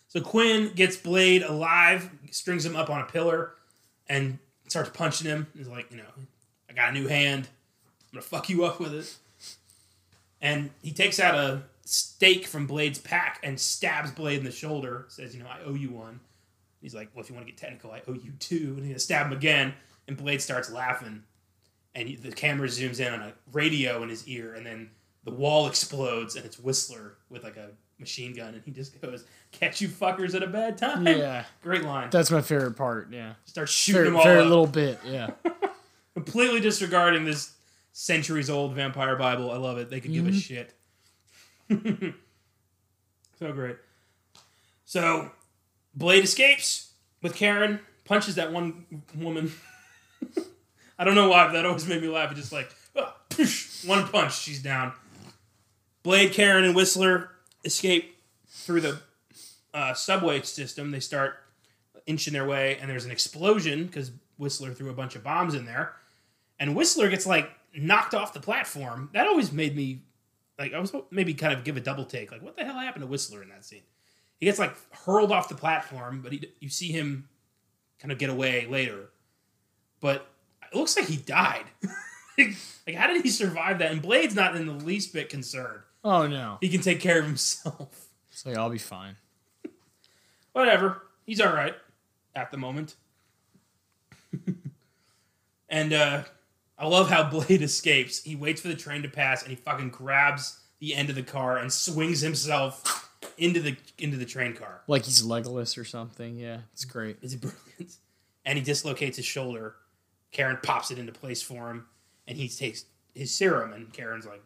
so Quinn gets Blade alive, strings him up on a pillar, and starts punching him. He's like, you know, I got a new hand. I'm gonna fuck you up with it. And he takes out a stake from Blade's pack and stabs Blade in the shoulder. Says, you know, I owe you one. He's like, well, if you want to get technical, I owe you two. And he stab him again, and Blade starts laughing. And the camera zooms in on a radio in his ear, and then the wall explodes, and it's Whistler with like a machine gun, and he just goes, "Catch you fuckers at a bad time." Yeah. great line. That's my favorite part. Yeah. Starts shooting Favorite, them all favorite up, little bit. Yeah. completely disregarding this centuries old vampire Bible. I love it. They could give a shit. so great. So Blade escapes with Karen, punches that one woman. I don't know why, but that always made me laugh. It just like ah, poosh, one punch, she's down. Blade, Karen, and Whistler escape through the uh, subway system. They start inching their way, and there's an explosion because Whistler threw a bunch of bombs in there, and Whistler gets like knocked off the platform. That always made me like I was maybe kind of give a double take. Like, what the hell happened to Whistler in that scene? He gets like hurled off the platform, but he you see him kind of get away later. But it looks like he died. like, how did he survive that? And Blade's not in the least bit concerned. Oh no. He can take care of himself. It's like I'll be fine. Whatever. He's all right at the moment. and uh, I love how Blade escapes. He waits for the train to pass and he fucking grabs the end of the car and swings himself into the into the train car. Like he's legless or something. Yeah, it's great. It's brilliant. And he dislocates his shoulder. Karen pops it into place for him, and he takes his serum. And Karen's like,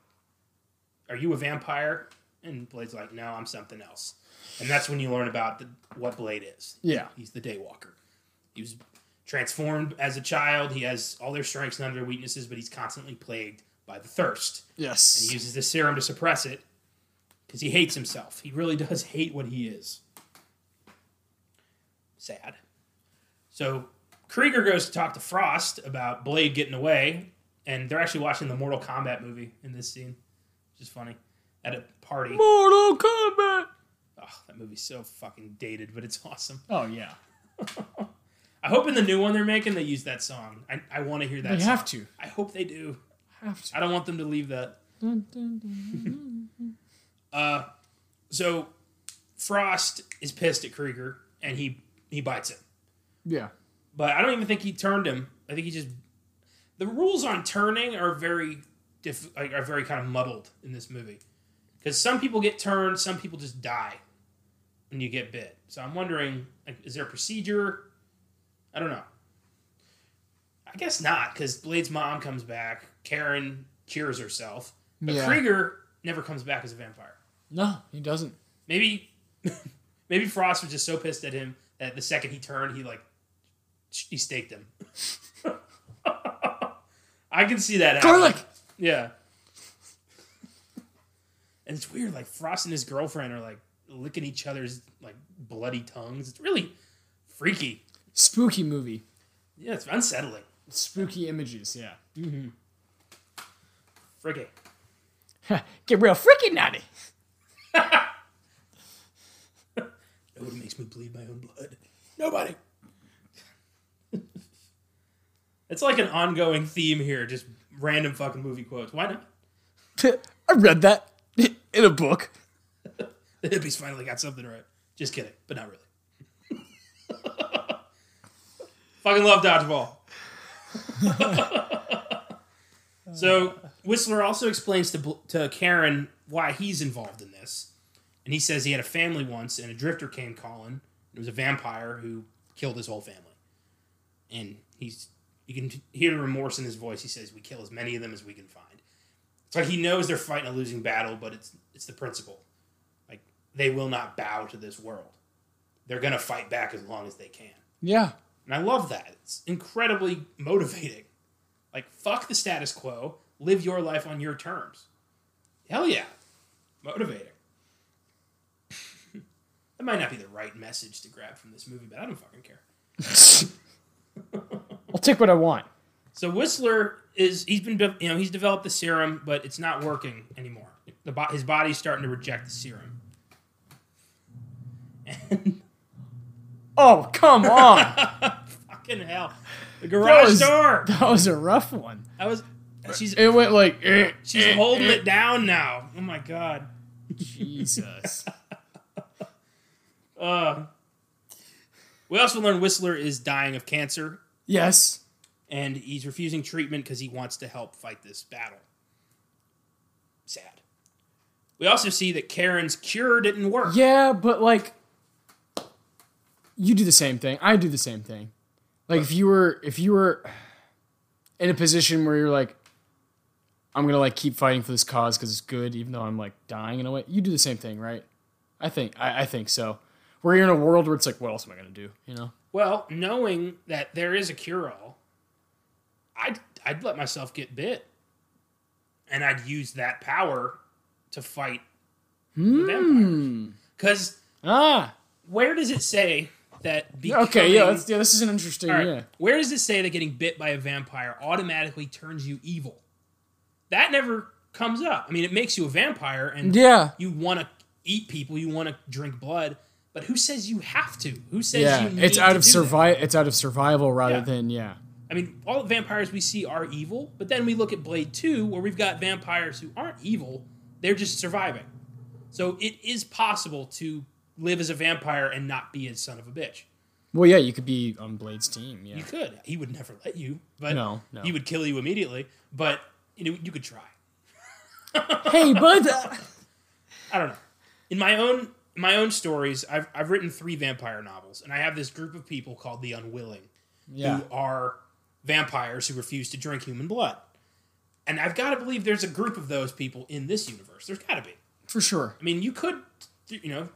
"Are you a vampire?" And Blade's like, "No, I'm something else." And that's when you learn about the, what Blade is. Yeah. He's the Daywalker. He was transformed as a child. He has all their strengths and their weaknesses, but he's constantly plagued by the thirst. Yes. And he uses the serum to suppress it because he hates himself. He really does hate what he is. Sad. So Krieger goes to talk to Frost about Blade getting away, and they're actually watching the Mortal Kombat movie in this scene, which is funny. At a party. Mortal Kombat. Oh, that movie's so fucking dated, but it's awesome. Oh yeah. I hope in the new one they're making they use that song. I, I want to hear that. They song. have to. I hope they do. Have to. I don't want them to leave that. Dun, dun, dun. Uh, so Frost is pissed at Krieger and he he bites him. Yeah. But I don't even think he turned him. I think he just the rules on turning are very diff, like, are very kind of muddled in this movie because some people get turned, some people just die when you get bit. So I'm wondering, like, is there a procedure? I don't know. I guess not because Blade's mom comes back. Karen cures herself, but Yeah. Krieger never comes back as a vampire. No, he doesn't. Maybe, maybe Frost was just so pissed at him that the second he turned, he like he staked him. I can see that. happening. Garlic. Yeah. And it's weird, like Frost and his girlfriend are like licking each other's like bloody tongues. It's really freaky. Spooky movie. Yeah, it's unsettling. Spooky images. Yeah. Mm-hmm. Freaky. Get real freaky naughty. Nobody makes me bleed my own blood. Nobody. it's like an ongoing theme here, just random fucking movie quotes. Why not? I read that in a book. The hippies finally got something right. Just kidding, but not really. Fucking love dodgeball. so Whistler also explains to to Karen why he's involved in this, and he says he had a family once, and a drifter came calling. It was a vampire who killed his whole family, and he's you can hear the remorse in his voice. He says, "We kill as many of them as we can find." It's like he knows they're fighting a losing battle, but it's it's the principle. Like they will not bow to this world. They're gonna fight back as long as they can. Yeah. And I love that. It's incredibly motivating. Like, fuck the status quo. Live your life on your terms. Hell yeah. Motivating. that might not be the right message to grab from this movie, but I don't fucking care. I'll take what I want. So Whistler is he's been you know he's developed the serum, but it's not working anymore. The his body's starting to reject the serum. And Oh, come on. fucking hell, the garage was- door. that was a rough one. I was. She's It went like, eh, she's eh, holding eh. it down now. Oh my god. Jesus. Uh, we also learned Whistler is dying of cancer, yes. and he's refusing treatment because he wants to help fight this battle. Sad. We also see that Karen's cure didn't work. Yeah, but like, you do the same thing. I do the same thing. Like if you were if you were in a position where you're like, I'm gonna like keep fighting for this cause because it's good, even though I'm like dying in a way. You do the same thing, right? I think I, I think so. Where you're in a world where it's like, what else am I gonna do? You know? Well, knowing that there is a cure-all, I'd I'd let myself get bit, and I'd use that power to fight the vampires. Because Ah, where does it say that? Becoming, okay, yeah, that's, yeah. This is an interesting. Right, Yeah, Where does it say that getting bit by a vampire automatically turns you evil? That never comes up. I mean, it makes you a vampire, and yeah, you want to eat people, you want to drink blood, but who says you have to? Who says yeah. you need It's out to of survival. It's out of survival rather Yeah. than yeah. I mean, all the vampires we see are evil, but then we look at Blade 2, where we've got vampires who aren't evil, they're just surviving. So it is possible to live as a vampire and not be a son of a bitch. Well, yeah, you could be on Blade's team. Yeah. You could. He would never let you, but No, no. he would kill you immediately. But you know, you could try. hey, bud. I don't know. In my own my own stories, I've I've written three vampire novels, and I have this group of people called the Unwilling, Yeah. who are vampires who refuse to drink human blood. And I've got to believe there's a group of those people in this universe. There's got to be. For sure. I mean, you could, you know,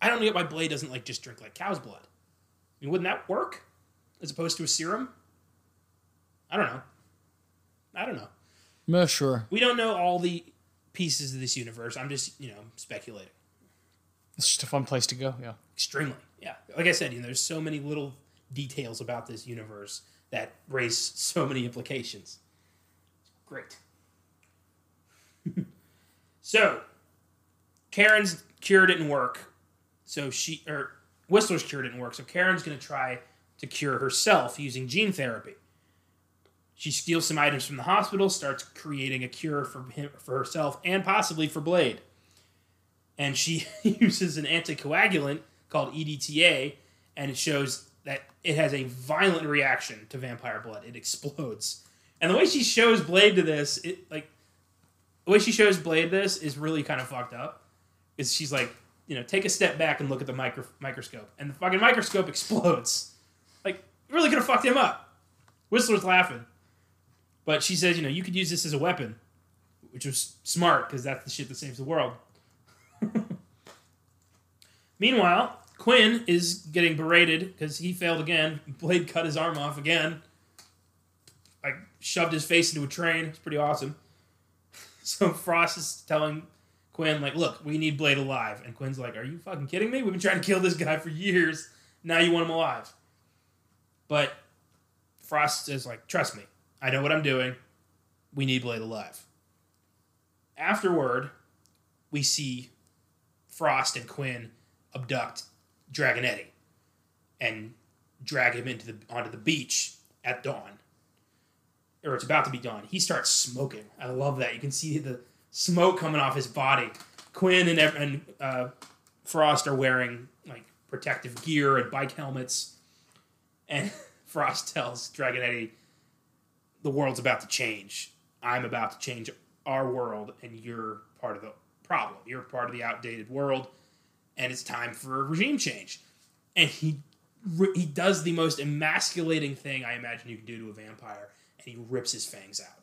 I don't get why Blade doesn't like just drink like cow's blood. I mean, wouldn't that work as opposed to a serum? I don't know. I don't know. Yeah, sure. We don't know all the pieces of this universe. I'm just, you know, speculating. It's just a fun place to go. Yeah. Extremely. Yeah. Like I said, you know, there's so many little details about this universe that raise so many implications. Great. so, Karen's cure didn't work. So she, or Whistler's cure didn't work. So Karen's going to try to cure herself using gene therapy. She steals some items from the hospital, starts creating a cure for him, for herself, and possibly for Blade and she uses an anticoagulant called EDTA, and it shows that it has a violent reaction to vampire blood. It explodes, and the way she shows Blade to this, it like the way she shows Blade this is really kind of fucked up. Is she's like, you know, take a step back and look at the micro- microscope, and the fucking microscope explodes. Like, really could have fucked him up. Whistler's laughing, but she says, you know, you could use this as a weapon, which was smart because that's the shit that saves the world. Meanwhile, Quinn is getting berated because he failed again. Blade cut his arm off again. Like shoved his face into a train. It's pretty awesome. So Frost is telling Quinn, like, look, we need Blade alive. And Quinn's like, Are you fucking kidding me? We've been trying to kill this guy for years. Now you want him alive. But Frost is like, trust me, I know what I'm doing. We need Blade alive. Afterward, we see Frost and Quinn abduct Dragonetti and drag him into the onto the beach at dawn. Or it's about to be dawn. He starts smoking. I love that. You can see the smoke coming off his body. Quinn and and uh, Frost are wearing like protective gear and bike helmets, and Frost tells Dragonetti, "The world's about to change. I'm about to change our world, and you're part of the problem. You're part of the outdated world, and it's time for regime change." And he he does the most emasculating thing I imagine you can do to a vampire, and he rips his fangs out.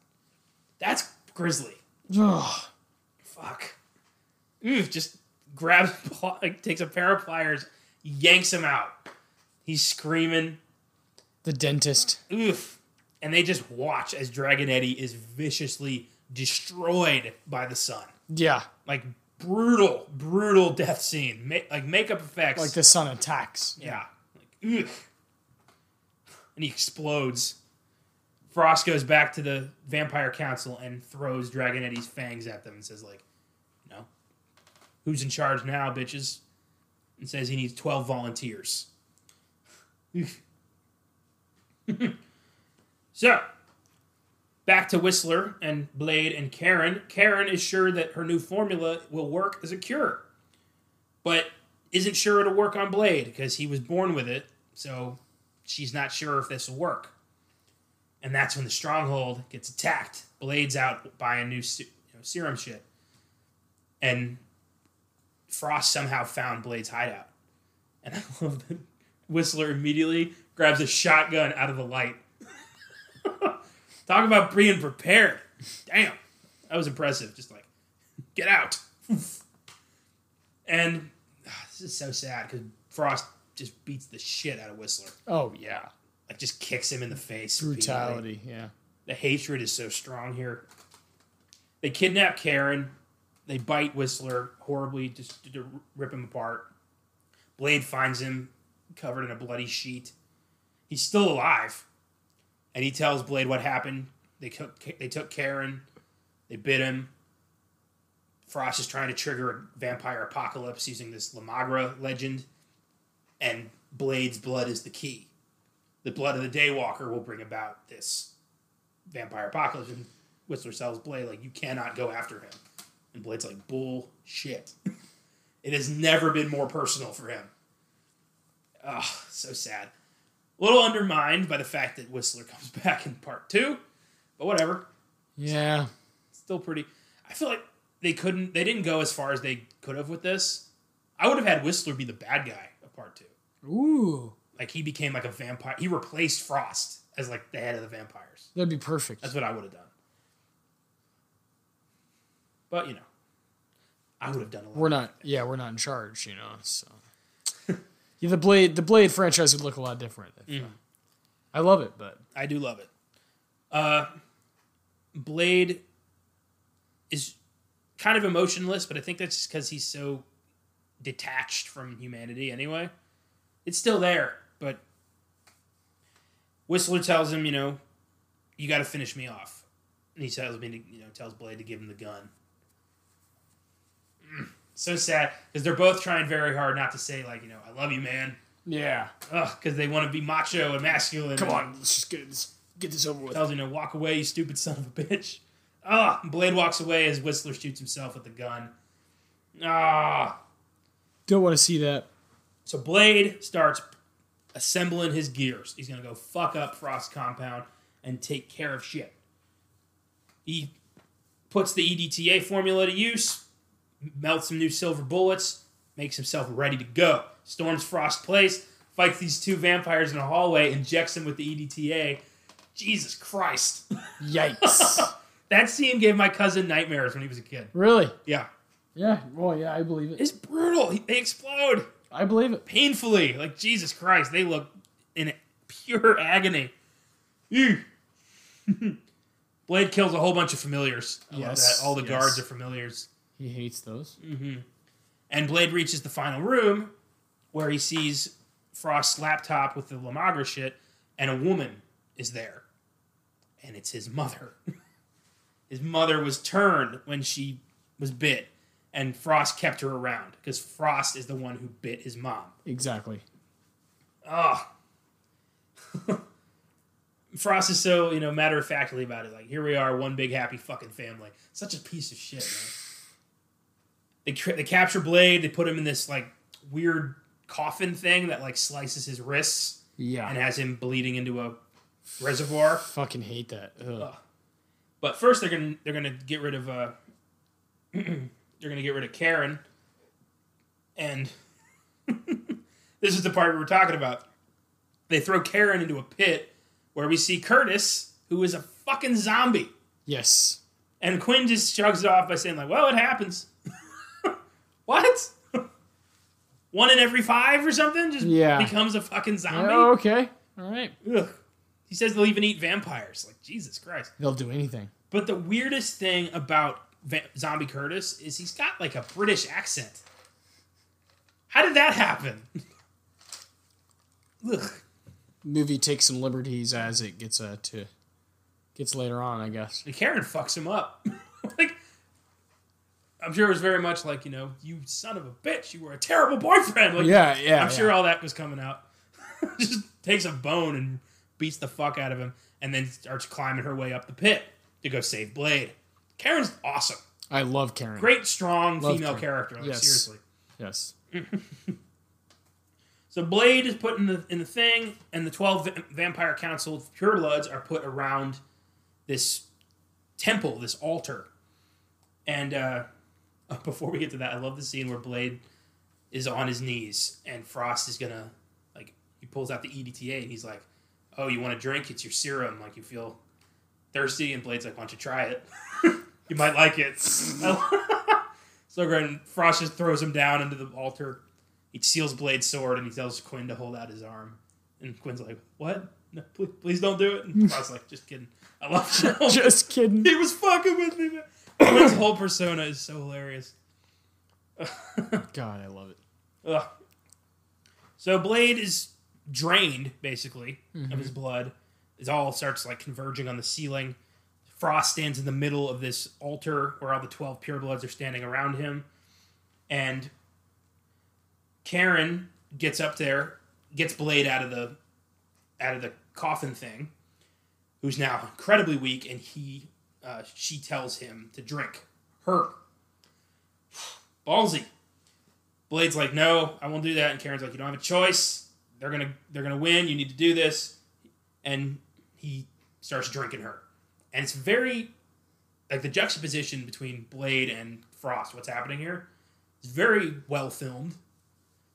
That's grisly. Ugh. Fuck. Oof, just grabs, like, takes a pair of pliers, yanks him out. He's screaming. The dentist. Oof. And they just watch as Dragonetti is viciously destroyed by the sun. Yeah. Like, brutal, brutal death scene. Ma- like, makeup effects. Like the sun attacks. Yeah. Like, ugh. And he explodes. Frost goes back to the Vampire Council and throws Dragonetti's fangs at them and says, like, no. who's in charge now, bitches? And says he needs 12 volunteers. so, back to Whistler and Blade and Karen. Karen is sure that her new formula will work as a cure but isn't sure it'll work on Blade because he was born with it. So she's not sure if this will work. And that's when the stronghold gets attacked. Blade's out by a new you know, serum shit. And Frost somehow found Blade's hideout. And I love that Whistler immediately grabs a shotgun out of the light. Talk about being prepared. Damn. That was impressive. Just like, get out. And ah, this is so sad because Frost just beats the shit out of Whistler. Oh yeah. Like just kicks him in the face. Brutality. Yeah. The hatred is so strong here. They kidnap Karen. They bite Whistler horribly, just to rip him apart. Blade finds him covered in a bloody sheet. He's still alive, and he tells Blade what happened. They took they took Karen. They bit him. Frost is trying to trigger a vampire apocalypse using this La Magra legend, and Blade's blood is the key. The blood of the Daywalker will bring about this vampire apocalypse. And Whistler tells Blade, like, you cannot go after him. And Blade's like, bullshit. it has never been more personal for him. Oh, so sad. A little undermined by the fact that Whistler comes back in part two, but whatever. Yeah. Still pretty. I feel like they couldn't, they didn't go as far as they could have with this. I would have had Whistler be the bad guy of part two. Ooh. Like he became like a vampire. He replaced Frost as like the head of the vampires. That'd be perfect. That's what I would have done. But you know, I would have done a lot. We're not. Yeah, we're not in charge. You know. So. yeah, the blade. The blade franchise would look a lot different. If, uh, I love it, but I do love it. Uh, Blade is kind of emotionless, but I think that's just because he's so detached from humanity. Anyway, it's still there, Whistler tells him, you know, you got to finish me off, and he tells me, to, you know, tells Blade to give him the gun. Mm, so sad because they're both trying very hard not to say like, you know, I love you, man. yeah. Ugh, because they want to be macho and masculine. Come on, let's just get this, get this over with. tells him to walk away, you stupid son of a bitch. Ah, Blade walks away as Whistler shoots himself with the gun. Ah. Don't want to see that. So Blade starts assembling his gears. He's gonna go fuck up Frost Compound and take care of shit. He puts the EDTA formula to use, melts some new silver bullets, makes himself ready to go. Storms Frost Place, fights these two vampires in a hallway, injects them with the EDTA. Jesus Christ. Yikes. That scene gave my cousin nightmares when he was a kid. really? Yeah. Yeah. Well, yeah, I believe it. It's brutal. They explode I believe it. painfully. Like, Jesus Christ. They look in pure agony. Blade kills a whole bunch of familiars. I love Yes, that. All the yes. guards are familiars. He hates those. Mm-hmm. And Blade reaches the final room where he sees Frost's laptop with the La Magra shit, and a woman is there. And it's his mother. his mother was turned when she was bit, and Frost kept her around because Frost is the one who bit his mom. Exactly. Oh. Frost is so, you know, matter of factly about it. Like, here we are, one big happy fucking family. Such a piece of shit, man. They, they capture Blade, they put him in this, like, weird coffin thing that, like, slices his wrists Yeah. and has him bleeding into a reservoir. fucking hate that. Ugh. But first, they're gonna they're gonna get rid of uh, they're gonna get rid of Karen, and this is the part we were talking about. They throw Karen into a pit where we see Curtis, who is a fucking zombie, Yes. and Quinn just shrugs it off by saying like, "Well, it happens." what? One in every five or something just Yeah. becomes a fucking oh, zombie. Oh, okay. All right. Ugh. He says they'll even eat vampires. Like Jesus Christ. They'll do anything. But the weirdest thing about Zombie Curtis is he's got like a British accent. How did that happen? Ugh. Movie takes some liberties as it gets uh, to gets later on, I guess. And Karen fucks him up. like, I'm sure it was very much like, you know, you son of a bitch, you were a terrible boyfriend. Like, Yeah, yeah. I'm sure all that was coming out. Just takes a bone and beats the fuck out of him, and then starts climbing her way up the pit to go save Blade. Karen's awesome. I love Karen. Great, strong Love female Karen. character. Like, Yes. Seriously. Yes. So Blade is put in the in the thing, and the twelve va- vampire council purebloods are put around this temple, this altar. And uh, before we get to that, I love the scene where Blade is on his knees, and Frost is gonna like he pulls out the EDTA, and he's like, "Oh, you want a drink? It's your serum. Like you feel thirsty." And Blade's like, "Why don't you try it? you might like it." so great. Frost just throws him down into the altar he steals Blade's sword and he tells Quinn to hold out his arm. And Quinn's like, "What? No, please, please don't do it." And Frost's like, "Just kidding. I love you." Just kidding. he was fucking with me. Man. Quinn's whole persona is so hilarious. God, I love it. Ugh. So Blade is drained basically of his mm-hmm. blood. It all starts like converging on the ceiling. Frost stands in the middle of this altar where all the twelve purebloods are standing around him, and Karen gets up there, gets Blade out of the out of the coffin thing, who's now incredibly weak, and he uh, she tells him to drink her. Ballsy. Blade's like, no, I won't do that, and Karen's like, you don't have a choice. They're gonna they're gonna win. You need to do this, and he starts drinking her, and it's very like the juxtaposition between Blade and Frost. What's happening here? It's very well filmed.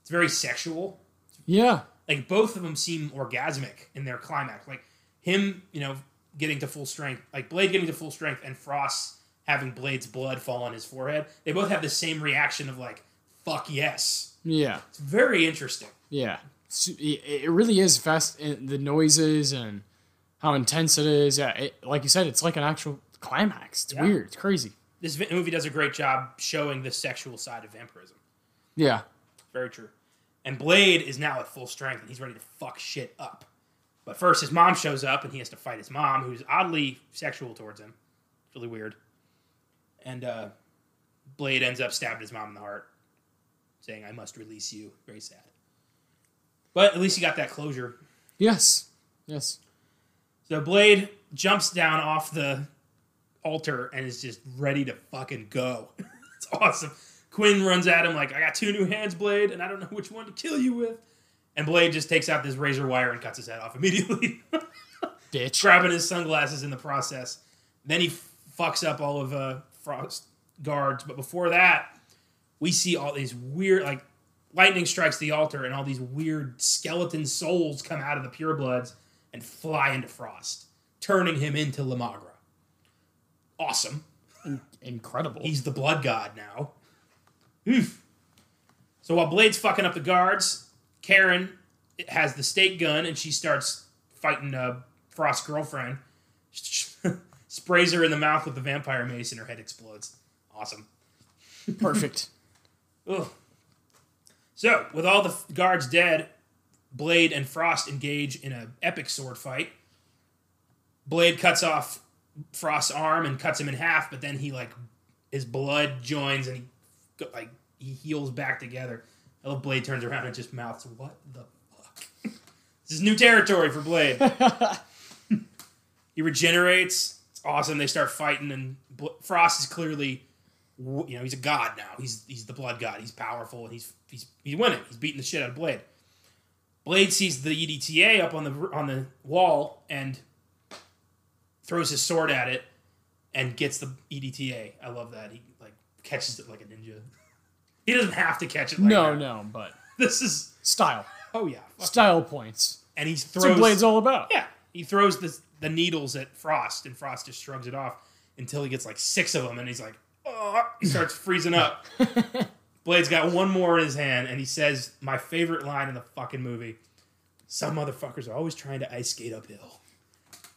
It's very sexual Yeah. like both of them seem orgasmic in their climax. Like him, you know, getting to full strength, like Blade getting to full strength, and Frost having Blade's blood fall on his forehead. They both have the same reaction of like, "Fuck yes." Yeah. It's very interesting. Yeah. It really is fast. Eh, the noises and how intense it is. Yeah. It, like you said, it's like an actual climax. It's Yeah. weird. It's crazy. This movie does a great job showing the sexual side of vampirism. Yeah. Very true. And Blade is now at full strength and he's ready to fuck shit up. But first, his mom shows up and he has to fight his mom, who's oddly sexual towards him. It's really weird. And uh, Blade ends up stabbing his mom in the heart, saying, I must release you. Very sad. But at least he got that closure. Yes. Yes. So Blade jumps down off the altar and is just ready to fucking go. it's awesome. Quinn runs at him like, I got two new hands, Blade, and I don't know which one to kill you with. And Blade just takes out this razor wire and cuts his head off immediately, Bitch. grabbing his sunglasses in the process. Then he fucks up all of uh, Frost guards. But before that, we see all these weird, like, lightning strikes the altar, and all these weird skeleton souls come out of the purebloods and fly into Frost, turning him into La Magra. Awesome. Incredible. He's the blood god now. Oof. So while Blade's fucking up the guards, Karen has the stake gun and she starts fighting uh, Frost's girlfriend. Sprays her in the mouth with the vampire mace and her head explodes. Awesome. Perfect. Ugh. So, with all the guards dead, Blade and Frost engage in an epic sword fight. Blade cuts off Frost's arm and cuts him in half, but then he like his blood joins and he like he heals back together. I love Blade turns around and just mouths, "What the fuck?" this is new territory for Blade. he regenerates. It's awesome. They start fighting, and Bl- Frost is clearly you know, he's a god now. He's he's the blood god. He's powerful and he's he's he's winning. He's beating the shit out of Blade. Blade sees the EDTA up on the on the wall and throws his sword at it and gets the EDTA. I love that. He like catches it like a ninja. He doesn't have to catch it like no, that. no, but This is style. oh yeah. Style points. And he That's throws what Blade's all about. yeah, he throws the the needles at Frost, and Frost just shrugs it off until he gets like six of them, and he's like, oh, he starts freezing up. Blade's got one more in his hand, and he says my favorite line in the fucking movie: "Some motherfuckers are always trying to ice skate uphill,"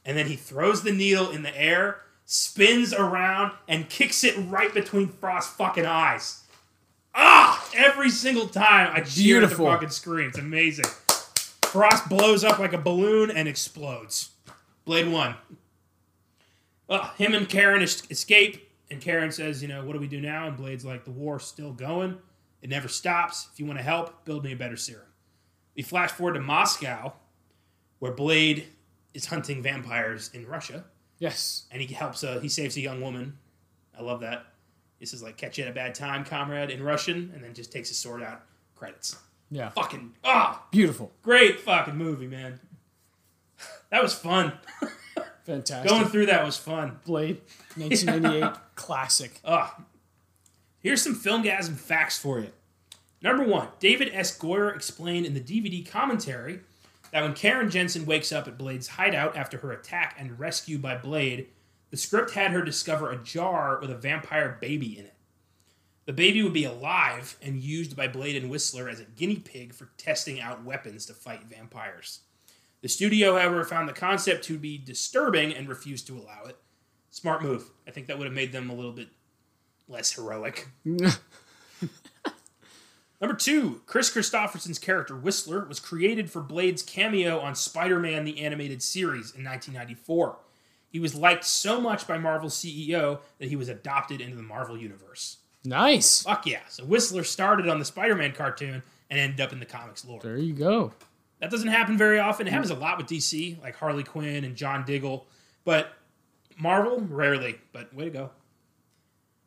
and then he throws the needle in the air, spins around, and kicks it right between Frost's fucking eyes. Ah! Every single time I cheer at the fucking screen. It's amazing. Frost blows up like a balloon and explodes. Blade one. Uh, him and Karen es- escape, and Karen says, "You know, what do we do now?" And Blade's like, "The war's still going. It never stops. If you want to help, build me a better serum." We flash forward to Moscow, where Blade is hunting vampires in Russia, Yes. and he helps. A, he saves a young woman. I love that. This is like "Catch you at a bad time, comrade" in Russian, and then just takes his sword out. Credits. Yeah. Fucking ah, Beautiful. great fucking movie, man. That was fun. Fantastic. Going through that was fun. Blade, 1988, classic. Ah, here's some Filmgazm facts for you. Number one, David S. Goyer explained in the DVD commentary that when Karen Jenson wakes up at Blade's hideout after her attack and rescue by Blade, the script had her discover a jar with a vampire baby in it. The baby would be alive and used by Blade and Whistler as a guinea pig for testing out weapons to fight vampires. The studio, however, found the concept to be disturbing and refused to allow it. Smart move. I think that would have made them a little bit less heroic. Number two, Kris Kristofferson's character Whistler was created for Blade's cameo on Spider Man the Animated Series in 1994. He was liked so much by Marvel's CEO that he was adopted into the Marvel Universe. nice. Fuck yeah. So Whistler started on the Spider Man cartoon and ended up in the comics lore. There you go. That doesn't happen very often. It mm. happens a lot with DC, like Harley Quinn and John Diggle, but Marvel rarely. But way to go.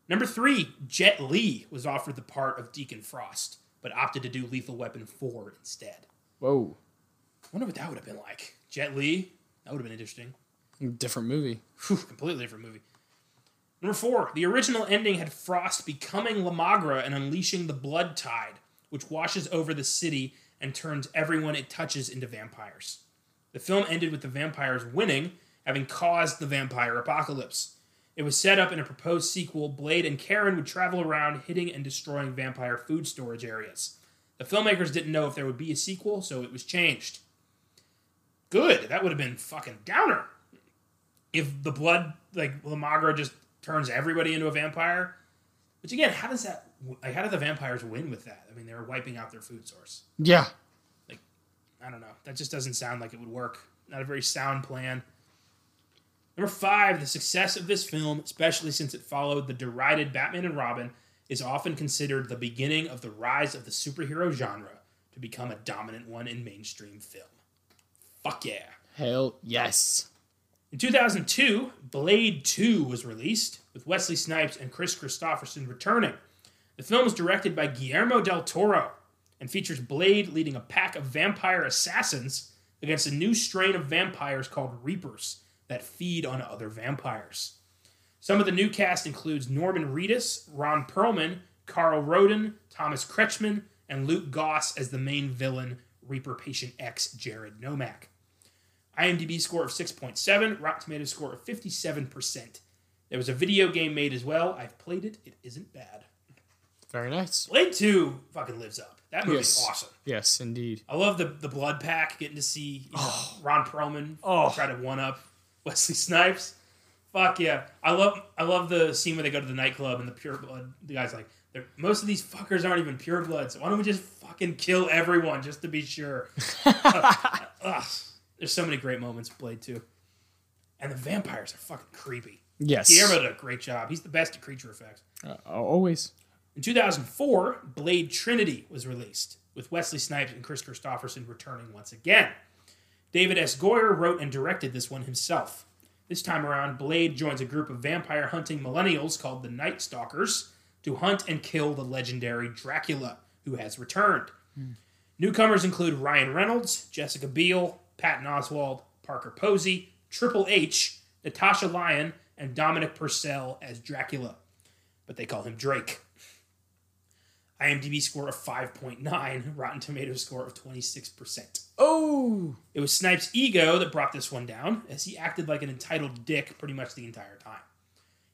Number three, Jet Li was offered the part of Deacon Frost, but opted to do Lethal Weapon 4 instead. Whoa. I wonder what that would have been like. Jet Li, that would have been interesting. Different movie. Whew, completely different movie. Number four, the original ending had Frost becoming La Magra and unleashing the blood tide, which washes over the city and turns everyone it touches into vampires. The film ended with the vampires winning, having caused the vampire apocalypse. It was set up in a proposed sequel. Blade and Karen would travel around hitting and destroying vampire food storage areas. The filmmakers didn't know if there would be a sequel, so it was changed. Good. That would have been fucking downer. If the blood, like La Magra, just turns everybody into a vampire. Which again, how does that? Like, how do the vampires win with that? I mean, they were wiping out their food source. Yeah. Like, I don't know. That just doesn't sound like it would work. Not a very sound plan. Number five, the success of this film, especially since it followed the derided Batman and Robin, is often considered the beginning of the rise of the superhero genre to become a dominant one in mainstream film. Fuck yeah. Hell yes. In 2002, Blade 2 was released, with Wesley Snipes and Kris Kristofferson returning. The film was directed by Guillermo del Toro and features Blade leading a pack of vampire assassins against a new strain of vampires called Reapers that feed on other vampires. Some of the new cast includes Norman Reedus, Ron Perlman, Karel Roden, Thomas Kretschmann, and Luke Goss as the main villain, Reaper Patient X Jared Nomak. IMDb score of 6.7, Rotten Tomatoes score of 57%. There was a video game made as well. I've played it. It isn't bad. Very nice. Blade 2 fucking lives up. That movie's Yes. awesome. Yes, indeed. I love the the blood pack, getting to see you know, Ron Perlman Oh. try to one up Wesley Snipes. Fuck yeah. I love I love the scene where they go to the nightclub and the pure blood the guy's like most of these fuckers aren't even pure blood, so why don't we just fucking kill everyone just to be sure? Ugh. There's so many great moments in Blade 2. And the vampires are fucking creepy. Yes. Guillermo did a great job. He's the best at creature effects. Uh, always. In 2004, Blade Trinity was released, with Wesley Snipes and Kris Kristofferson returning once again. David S. Goyer wrote and directed this one himself. This time around, Blade joins a group of vampire hunting millennials called the Night Stalkers to hunt and kill the legendary Dracula, who has returned. Hmm. Newcomers include Ryan Reynolds, Jessica Biel, Patton Oswalt, Parker Posey, Triple H, Natasha Lyonne, and Dominic Purcell as Dracula, but they call him Drake. IMDb score of 5.9, Rotten Tomatoes score of 26%. Oh. It was Snipes' ego that brought this one down, as he acted like an entitled dick pretty much the entire time.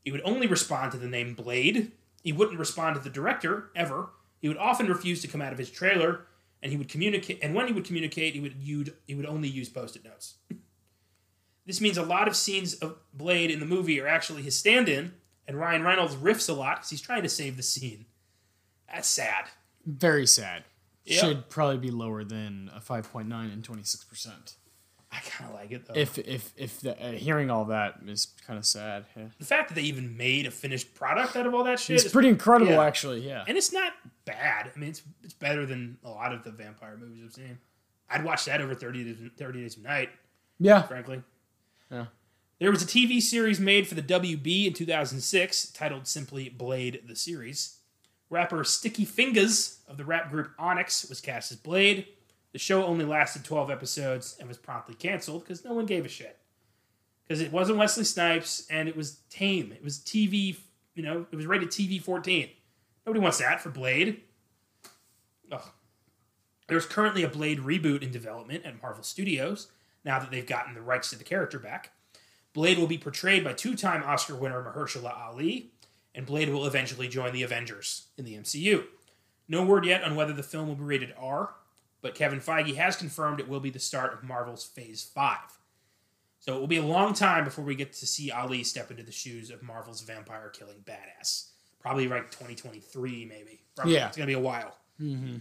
He would only respond to the name Blade. He wouldn't respond to the director, ever. He would often refuse to come out of his trailer, and he would communicate and when he would communicate, he would you'd, he would only use post-it notes. this means a lot of scenes of Blade in the movie are actually his stand-in, and Ryan Reynolds riffs a lot because he's trying to save the scene. That's sad. Very sad. Yeah. Should probably be lower than a 5.9 and 26%. I kind of like it though. If if if the, uh, hearing all that is kind of sad. Yeah. the fact that they even made a finished product out of all that shit It's is pretty incredible, yeah. actually. Yeah. and it's not bad. I mean, it's it's better than a lot of the vampire movies I've seen. I'd watch that over 30 days, 30 days of night, Yeah. frankly. Yeah. There was a TV series made for the WB in 2006 titled simply Blade the Series. Rapper Sticky Fingaz of the rap group Onyx was cast as Blade. The show only lasted 12 episodes and was promptly canceled because no one gave a shit. Because it wasn't Wesley Snipes and it was tame. It was TV, you know, it was rated TV 14. Nobody wants that for Blade. Ugh. There's currently a Blade reboot in development at Marvel Studios now that they've gotten the rights to the character back. Blade will be portrayed by two time Oscar winner Mahershala Ali, and Blade will eventually join the Avengers in the MCU. No word yet on whether the film will be rated R, but Kevin Feige has confirmed it will be the start of Marvel's Phase 5. So it will be a long time before we get to see Ali step into the shoes of Marvel's vampire killing badass. Probably like 2023, maybe. Probably. Yeah. It's going to be a while. Mm-hmm.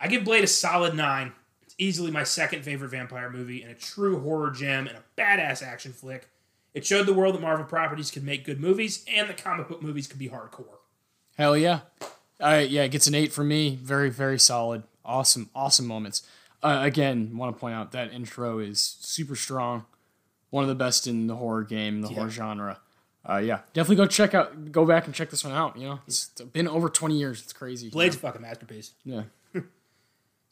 I give Blade a solid 9. It's easily my second favorite vampire movie and a true horror gem and a badass action flick. It showed the world that Marvel properties could make good movies and the comic book movies could be hardcore. Hell yeah. All right, yeah, it gets an eight for me. Very, very solid. Awesome, awesome moments. Uh, again, want to point out that intro is super strong. One of the best in the horror game, the Yeah. horror genre. Uh, yeah, definitely go check out, go back and check this one out. You know, it's been over 20 years. It's crazy. Blade's a fucking masterpiece. Yeah.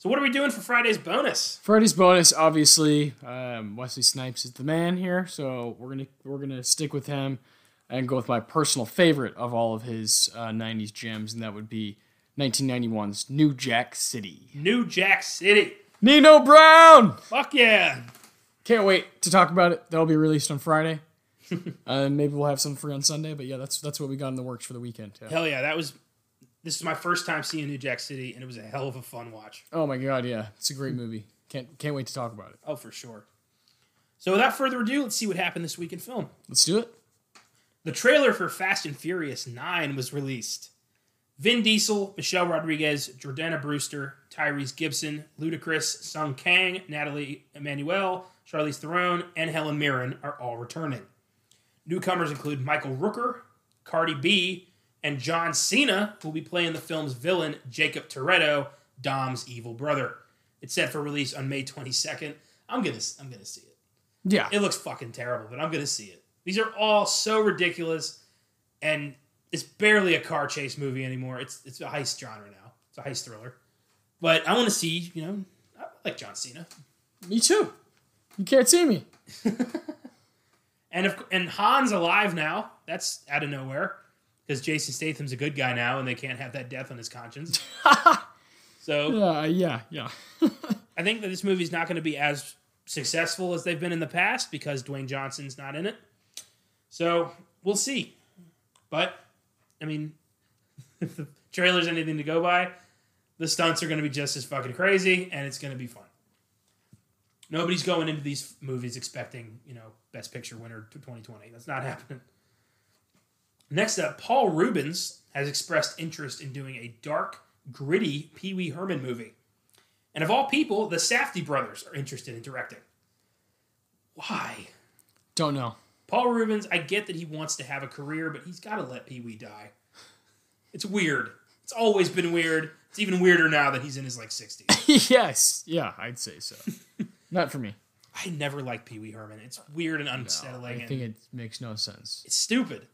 So what are we doing for Friday's bonus? Friday's bonus, obviously, um, Wesley Snipes is the man here, so we're gonna we're gonna stick with him and go with my personal favorite of all of his uh, '90s gems, and that would be 1991's New Jack City. New Jack City. Nino Brown. Fuck yeah. Can't wait to talk about it. That'll be released on Friday. uh, maybe we'll have some free on Sunday, but yeah, that's that's what we got in the works for the weekend. Yeah. Hell yeah, that was. This is my first time seeing New Jack City, and it was a hell of a fun watch. Oh my god, yeah, it's a great movie. Can't can't wait to talk about it. Oh, for sure. So without further ado, let's see what happened this week in film. Let's do it. The trailer for Fast and Furious 9 was released. Vin Diesel, Michelle Rodriguez, Jordana Brewster, Tyrese Gibson, Ludacris, Sung Kang, Nathalie Emmanuel, Charlize Theron, and Helen Mirren are all returning. Newcomers include Michael Rooker, Cardi B, and John Cena, will be playing the film's villain, Jacob Toretto, Dom's evil brother. It's set for release on May 22nd. I'm gonna, I'm gonna see it. Yeah, It looks fucking terrible, but I'm gonna see it. These are all so ridiculous, and it's barely a car chase movie anymore. It's it's a heist genre now. It's a heist thriller. But I want to see, you know, I like John Cena, me too. You can't see me. and if and Han's alive now. That's out of nowhere because Jason Statham's a good guy now, and they can't have that death on his conscience. so Yeah, yeah, yeah. I think that this movie's not going to be as successful as they've been in the past because Dwayne Johnson's not in it. So we'll see. But I mean, if the trailer's anything to go by, the stunts are going to be just as fucking crazy, and it's going to be fun. Nobody's going into these movies expecting, you know, Best Picture winner to 2020. That's not happening. Next up, Paul Reubens has expressed interest in doing a dark, gritty Pee Wee Herman movie. And of all people, the Safdie brothers are interested in directing. Why? Don't know. Paul Reubens, I get that he wants to have a career, but he's got to let Pee Wee die. It's weird. It's always been weird. It's even weirder now that he's in his like 60s. yes, yeah, I'd say so. Not for me. I never liked Pee Wee Herman. It's weird and unsettling. I think it makes no sense. it's stupid.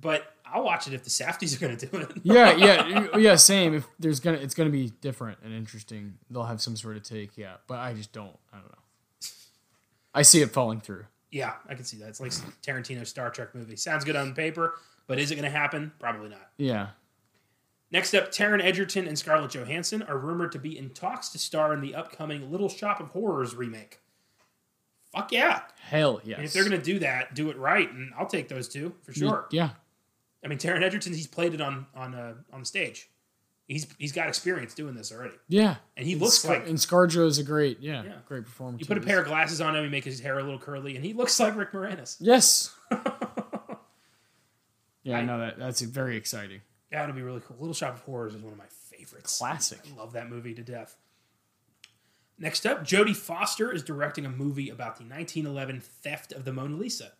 But I'll watch it if the Safdies are going to do it. Yeah, yeah, yeah. Same. If there's gonna, it's gonna be different and interesting. They'll have some sort of take. Yeah, but I just don't. I don't know. I see it falling through. yeah, I can see that. It's like some Tarantino Star Trek movie. Sounds good on paper, but is it going to happen? Probably not. Yeah. Next up, Taron Egerton and Scarlett Johansson are rumored to be in talks to star in the upcoming Little Shop of Horrors remake. Fuck yeah. Hell yes. And if they're going to do that, do it right, and I'll take those two for sure. Yeah. I mean, Taron Egerton, he's played it on on uh, on the stage. He's he's got experience doing this already, Yeah. and he looks Scar- like and ScarJo is a great, yeah, Yeah. great performance. you put a pair of glasses on him, you make his hair a little curly, and he looks like Rick Moranis. Yes. yeah, I- I know that. That's very exciting. Yeah, it'll be really cool. Little Shop of Horrors is one of my favorites. Classic. I love that movie to death. Next up, Jodie Foster is directing a movie about the 1911 theft of the Mona Lisa,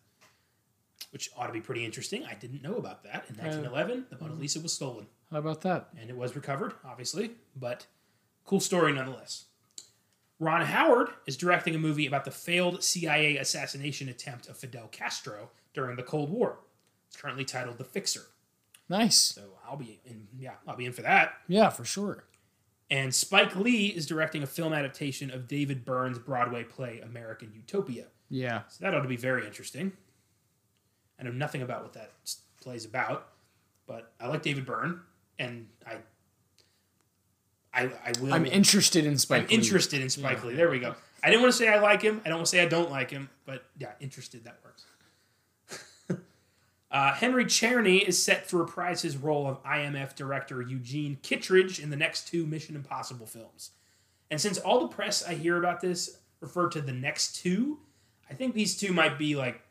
which ought to be pretty interesting. I didn't know about that. In 1911, the Mona mm-hmm. Lisa was stolen, How about that? and it was recovered, obviously, but cool story nonetheless. Ron Howard is directing a movie about the failed CIA assassination attempt of Fidel Castro during the Cold War. It's currently titled The Fixer. Nice. So I'll be in, yeah, I'll be in for that. Yeah, for sure. And Spike Lee is directing a film adaptation of David Byrne's Broadway play American Utopia. Yeah. So that ought to be very interesting. I know nothing about what that s- play's about, but I like David Byrne, and I, I, I will. I'm interested in Spike. I'm Lee. interested in Spike Lee. There we go. I didn't want to say I like him. I don't want to say I don't like him, but yeah, interested. That works. uh, Henry Czerny is set to reprise his role of IMF director Eugene Kittredge in the next two Mission Impossible films. And since all the press I hear about this refer to the next two, I think these two might be like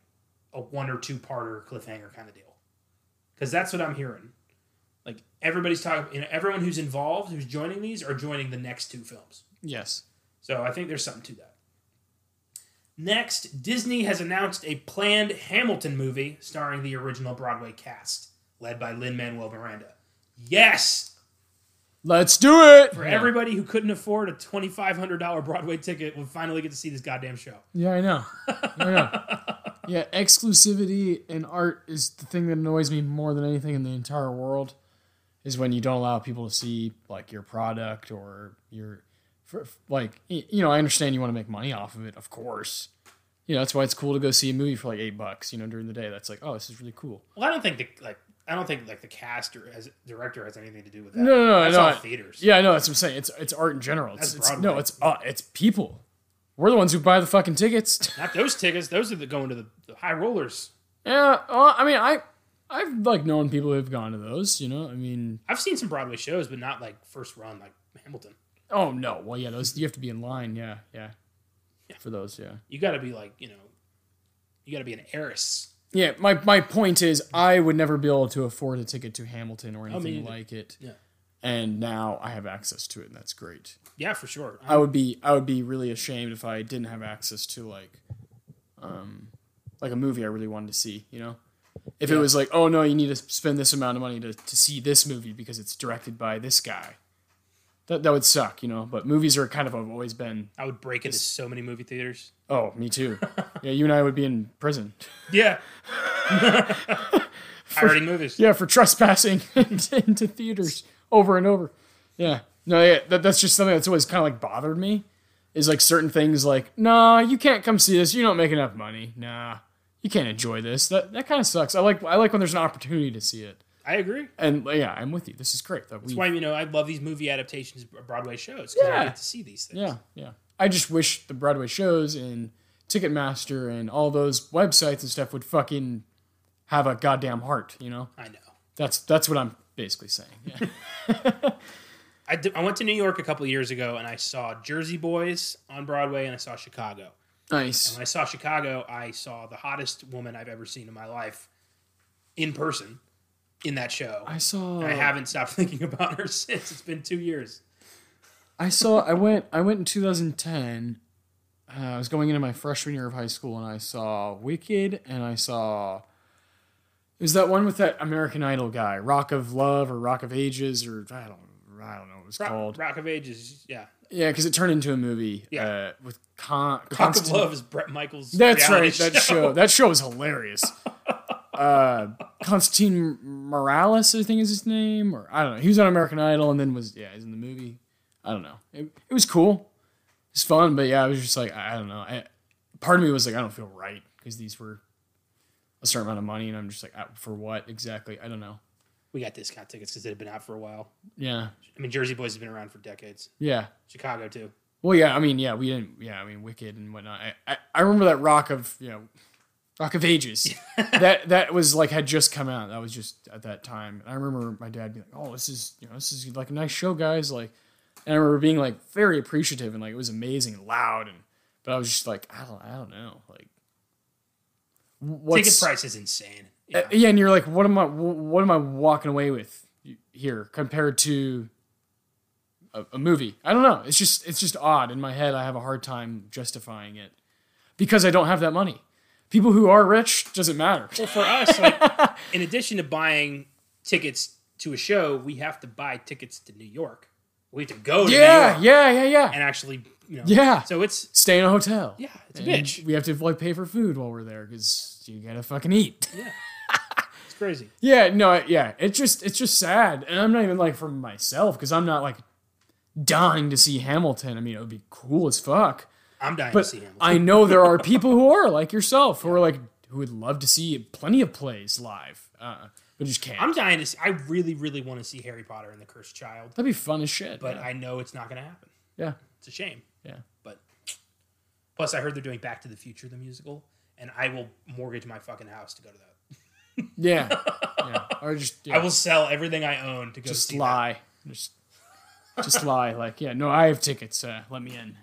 a one or two parter cliffhanger kind of deal. Because that's what I'm hearing. Like everybody's talking, you know, everyone who's involved, who's joining these, are joining the next two films. Yes. So I think there's something to that. Next, Disney has announced a planned Hamilton movie starring the original Broadway cast, led by Lin Manuel Miranda. Yes! Let's do it. For everybody who couldn't afford a twenty five hundred dollar Broadway ticket, will finally get to see this goddamn show. Yeah, I know. I know. yeah, exclusivity in art is the thing that annoys me more than anything in the entire world. Is when you don't allow people to see like your product or your, for, like you know. I understand you want to make money off of it, of course. You know that's why it's cool to go see a movie for like eight bucks. You know during the day, that's like oh this is really cool. Well, I don't think the like I don't think like the cast or as director has anything to do with that. No, no, no, That's no, all I- theaters. Yeah, I know that's what I'm saying. It's it's art in general. It's, it's no, it's uh, it's people. We're the ones who buy the fucking tickets. Not those tickets. Those are the going to the, the high rollers. yeah, well, I mean, I I've like known people who've gone to those. You know, I mean, I've seen some Broadway shows, but not like first run like Hamilton. oh no, well, yeah, those you have to be in line. Yeah, yeah, yeah. for those. Yeah, You got to be like you know, you got to be an heiress. yeah. My my point is, I would never be able to afford a ticket to Hamilton or oh, me anything like it. Yeah. And now I have access to it, and that's great. Yeah, for sure. I would be I would be really ashamed if I didn't have access to like um like a movie I really wanted to see, you know? If it was like, oh no, you need to spend this amount of money to, to see this movie because it's directed by this guy. That that would suck, you know. But movies are kind of have always been I would break into so many movie theaters. oh, me too. yeah, you and I would be in prison. Yeah. Pirating movies. Yeah, for trespassing into, into theaters over and over. Yeah. No, yeah, that, that's just something that's always kind of like bothered me. Is like certain things like, nah, you can't come see this. You don't make enough money. Nah, you can't enjoy this. That that kind of sucks. I like I like when there's an opportunity to see it. I agree. And uh, yeah, I'm with you. This is great. That That's why you know I love these movie adaptations of Broadway shows because I Yeah. get to see these things. yeah, yeah. I just wish the Broadway shows and Ticketmaster and all those websites and stuff would fucking have a goddamn heart. You know, I know. that's that's what I'm basically saying. Yeah. I, did- I went to New York a couple of years ago and I saw Jersey Boys on Broadway and I saw Chicago. nice. When I saw Chicago, I saw the hottest woman I've ever seen in my life in person in that show. I saw. And I haven't stopped thinking about her since. It's been two years. I saw. I went. I went in 2010. Uh, I was going into my freshman year of high school, and I saw Wicked, and I saw. It was that one with that American Idol guy, Rock of Love or Rock of Ages, or I don't. I don't know what it was Rock, called. Rock of Ages, yeah. Yeah, because it turned into a movie. Yeah. Uh, with Con. Rock of Love is Bret Michaels. That's right. That show. That show was hilarious. uh, Constantine Morales, I think is his name, or I don't know. He was on American Idol, and then was yeah, he's in the movie. I don't know. It, it was cool. It's fun, but yeah, I was just like I, I don't know. I, part of me was like I don't feel right because these were a certain amount of money, and I'm just like uh, for what exactly? I don't know. We got discount tickets because they've been out for a while. Yeah, I mean, Jersey Boys has been around for decades. yeah. Chicago too. Well, yeah. I mean, yeah, we didn't. Yeah, I mean, Wicked and whatnot. I, I, I remember that Rock of you know, Rock of Ages. that that was like had just come out. That was just at that time. And I remember my dad being like, "Oh, this is you know, this is like a nice show, guys." Like, and I remember being like very appreciative and like it was amazing and loud and. But I was just like, I don't, I don't know, like. What's, Ticket price is insane. uh, Yeah. yeah, and you're like, what am I? What am I walking away with here compared to a, a movie? I don't know. It's just it's just odd in my head. I have a hard time justifying it because I don't have that money. People who are rich doesn't matter. Well, for us, like, in addition to buying tickets to a show, we have to buy tickets to New York. We have to go to New Yeah, yeah, yeah, yeah. and actually, you know. Yeah. So it's Stay in a hotel. yeah, it's a bitch. We have to like pay for food while we're there because you gotta fucking eat. Yeah, it's crazy. Yeah, no, yeah. It's just it's just sad, and I'm not even like for myself because I'm not like dying to see Hamilton. I mean, it would be cool as fuck. I'm dying to see him. I know there are people who are like yourself who are like who would love to see plenty of plays live, uh, but just can't. I'm dying to see. I really, really want to see Harry Potter and the Cursed Child, That'd be fun as shit. but yeah. I know it's not going to happen. yeah, It's a shame. Plus, I heard they're doing Back to the Future the musical, and I will mortgage my fucking house to go to that. Yeah, yeah. Or just yeah, I will sell everything I own to go just lie, just just lie. Like, yeah, no, I have tickets. Uh, let me in.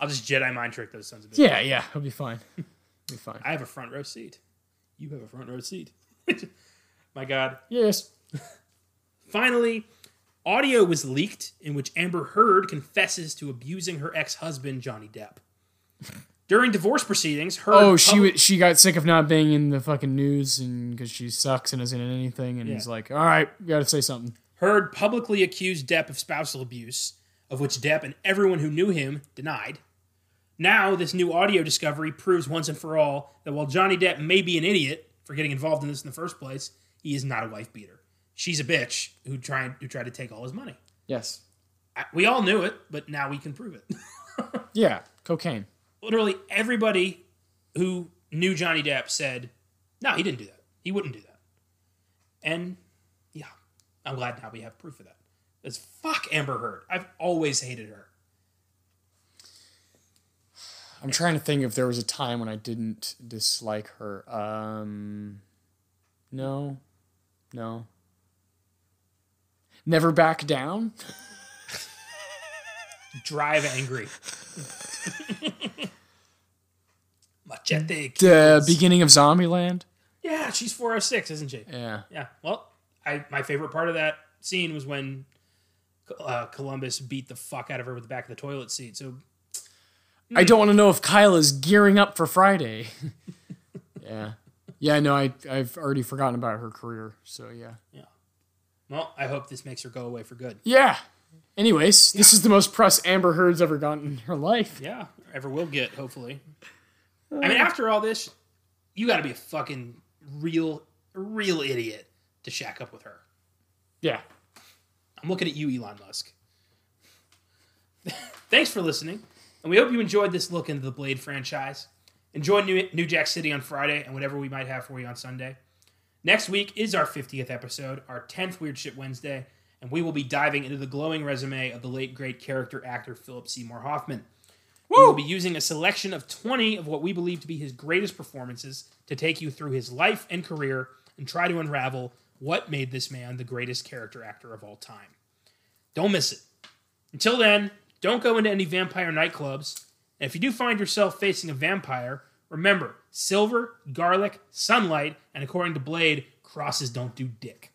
I'll just Jedi mind trick those sons of bitches. Yeah, yeah, it'll be fine. It'll be fine. I have a front row seat. You have a front row seat. My God. Yes. Finally, audio was leaked in which Amber Heard confesses to abusing her ex-husband Johnny Depp. During divorce proceedings, Heard Oh, she public- she got sick of not being in the fucking news and because she sucks and isn't in anything, and Yeah. he's like, "All right, you got to say something." Heard publicly accused Depp of spousal abuse, of which Depp and everyone who knew him denied. Now, this new audio discovery proves once and for all that while Johnny Depp may be an idiot for getting involved in this in the first place, he is not a wife beater. She's a bitch who tried who tried to take all his money. Yes. I- We all knew it, but now we can prove it. Yeah. Cocaine. Literally everybody who knew Johnny Depp said, "No, he didn't do that. He wouldn't do that." And yeah, I'm glad now we have proof of that. Because fuck Amber Heard. I've always hated her. I'm trying to think if there was a time when I didn't dislike her. Um, no, no. Never back down. Drive angry. Machete. The beginning of Zombieland. yeah, she's 406, isn't she? Yeah. Yeah. Well, I my favorite part of that scene was when uh, Columbus beat the fuck out of her with the back of the toilet seat. So I don't want to know if Kyle is gearing up for Friday. yeah. Yeah, no, I I've already forgotten about her career. So yeah. yeah. Well, I hope this makes her go away for good. Yeah. Anyways, this is the most press Amber Heard's ever gotten in her life. Yeah, ever will get, hopefully. I mean, uh. after all this, you got to be a fucking real, real idiot to shack up with her. Yeah. I'm looking at you, Elon Musk. Thanks for listening, and we hope you enjoyed this look into the Blade franchise. Enjoy New, New Jack City on Friday and whatever we might have for you on Sunday. Next week is our 50th episode, our 10th Weird Shit Wednesday, and we will be diving into the glowing resume of the late great character actor Philip Seymour Hoffman. We will be using a selection of 20 of what we believe to be his greatest performances to take you through his life and career and try to unravel what made this man the greatest character actor of all time. Don't miss it. Until then, don't go into any vampire nightclubs. And if you do find yourself facing a vampire, remember silver, garlic, sunlight, and according to Blade, crosses don't do dick.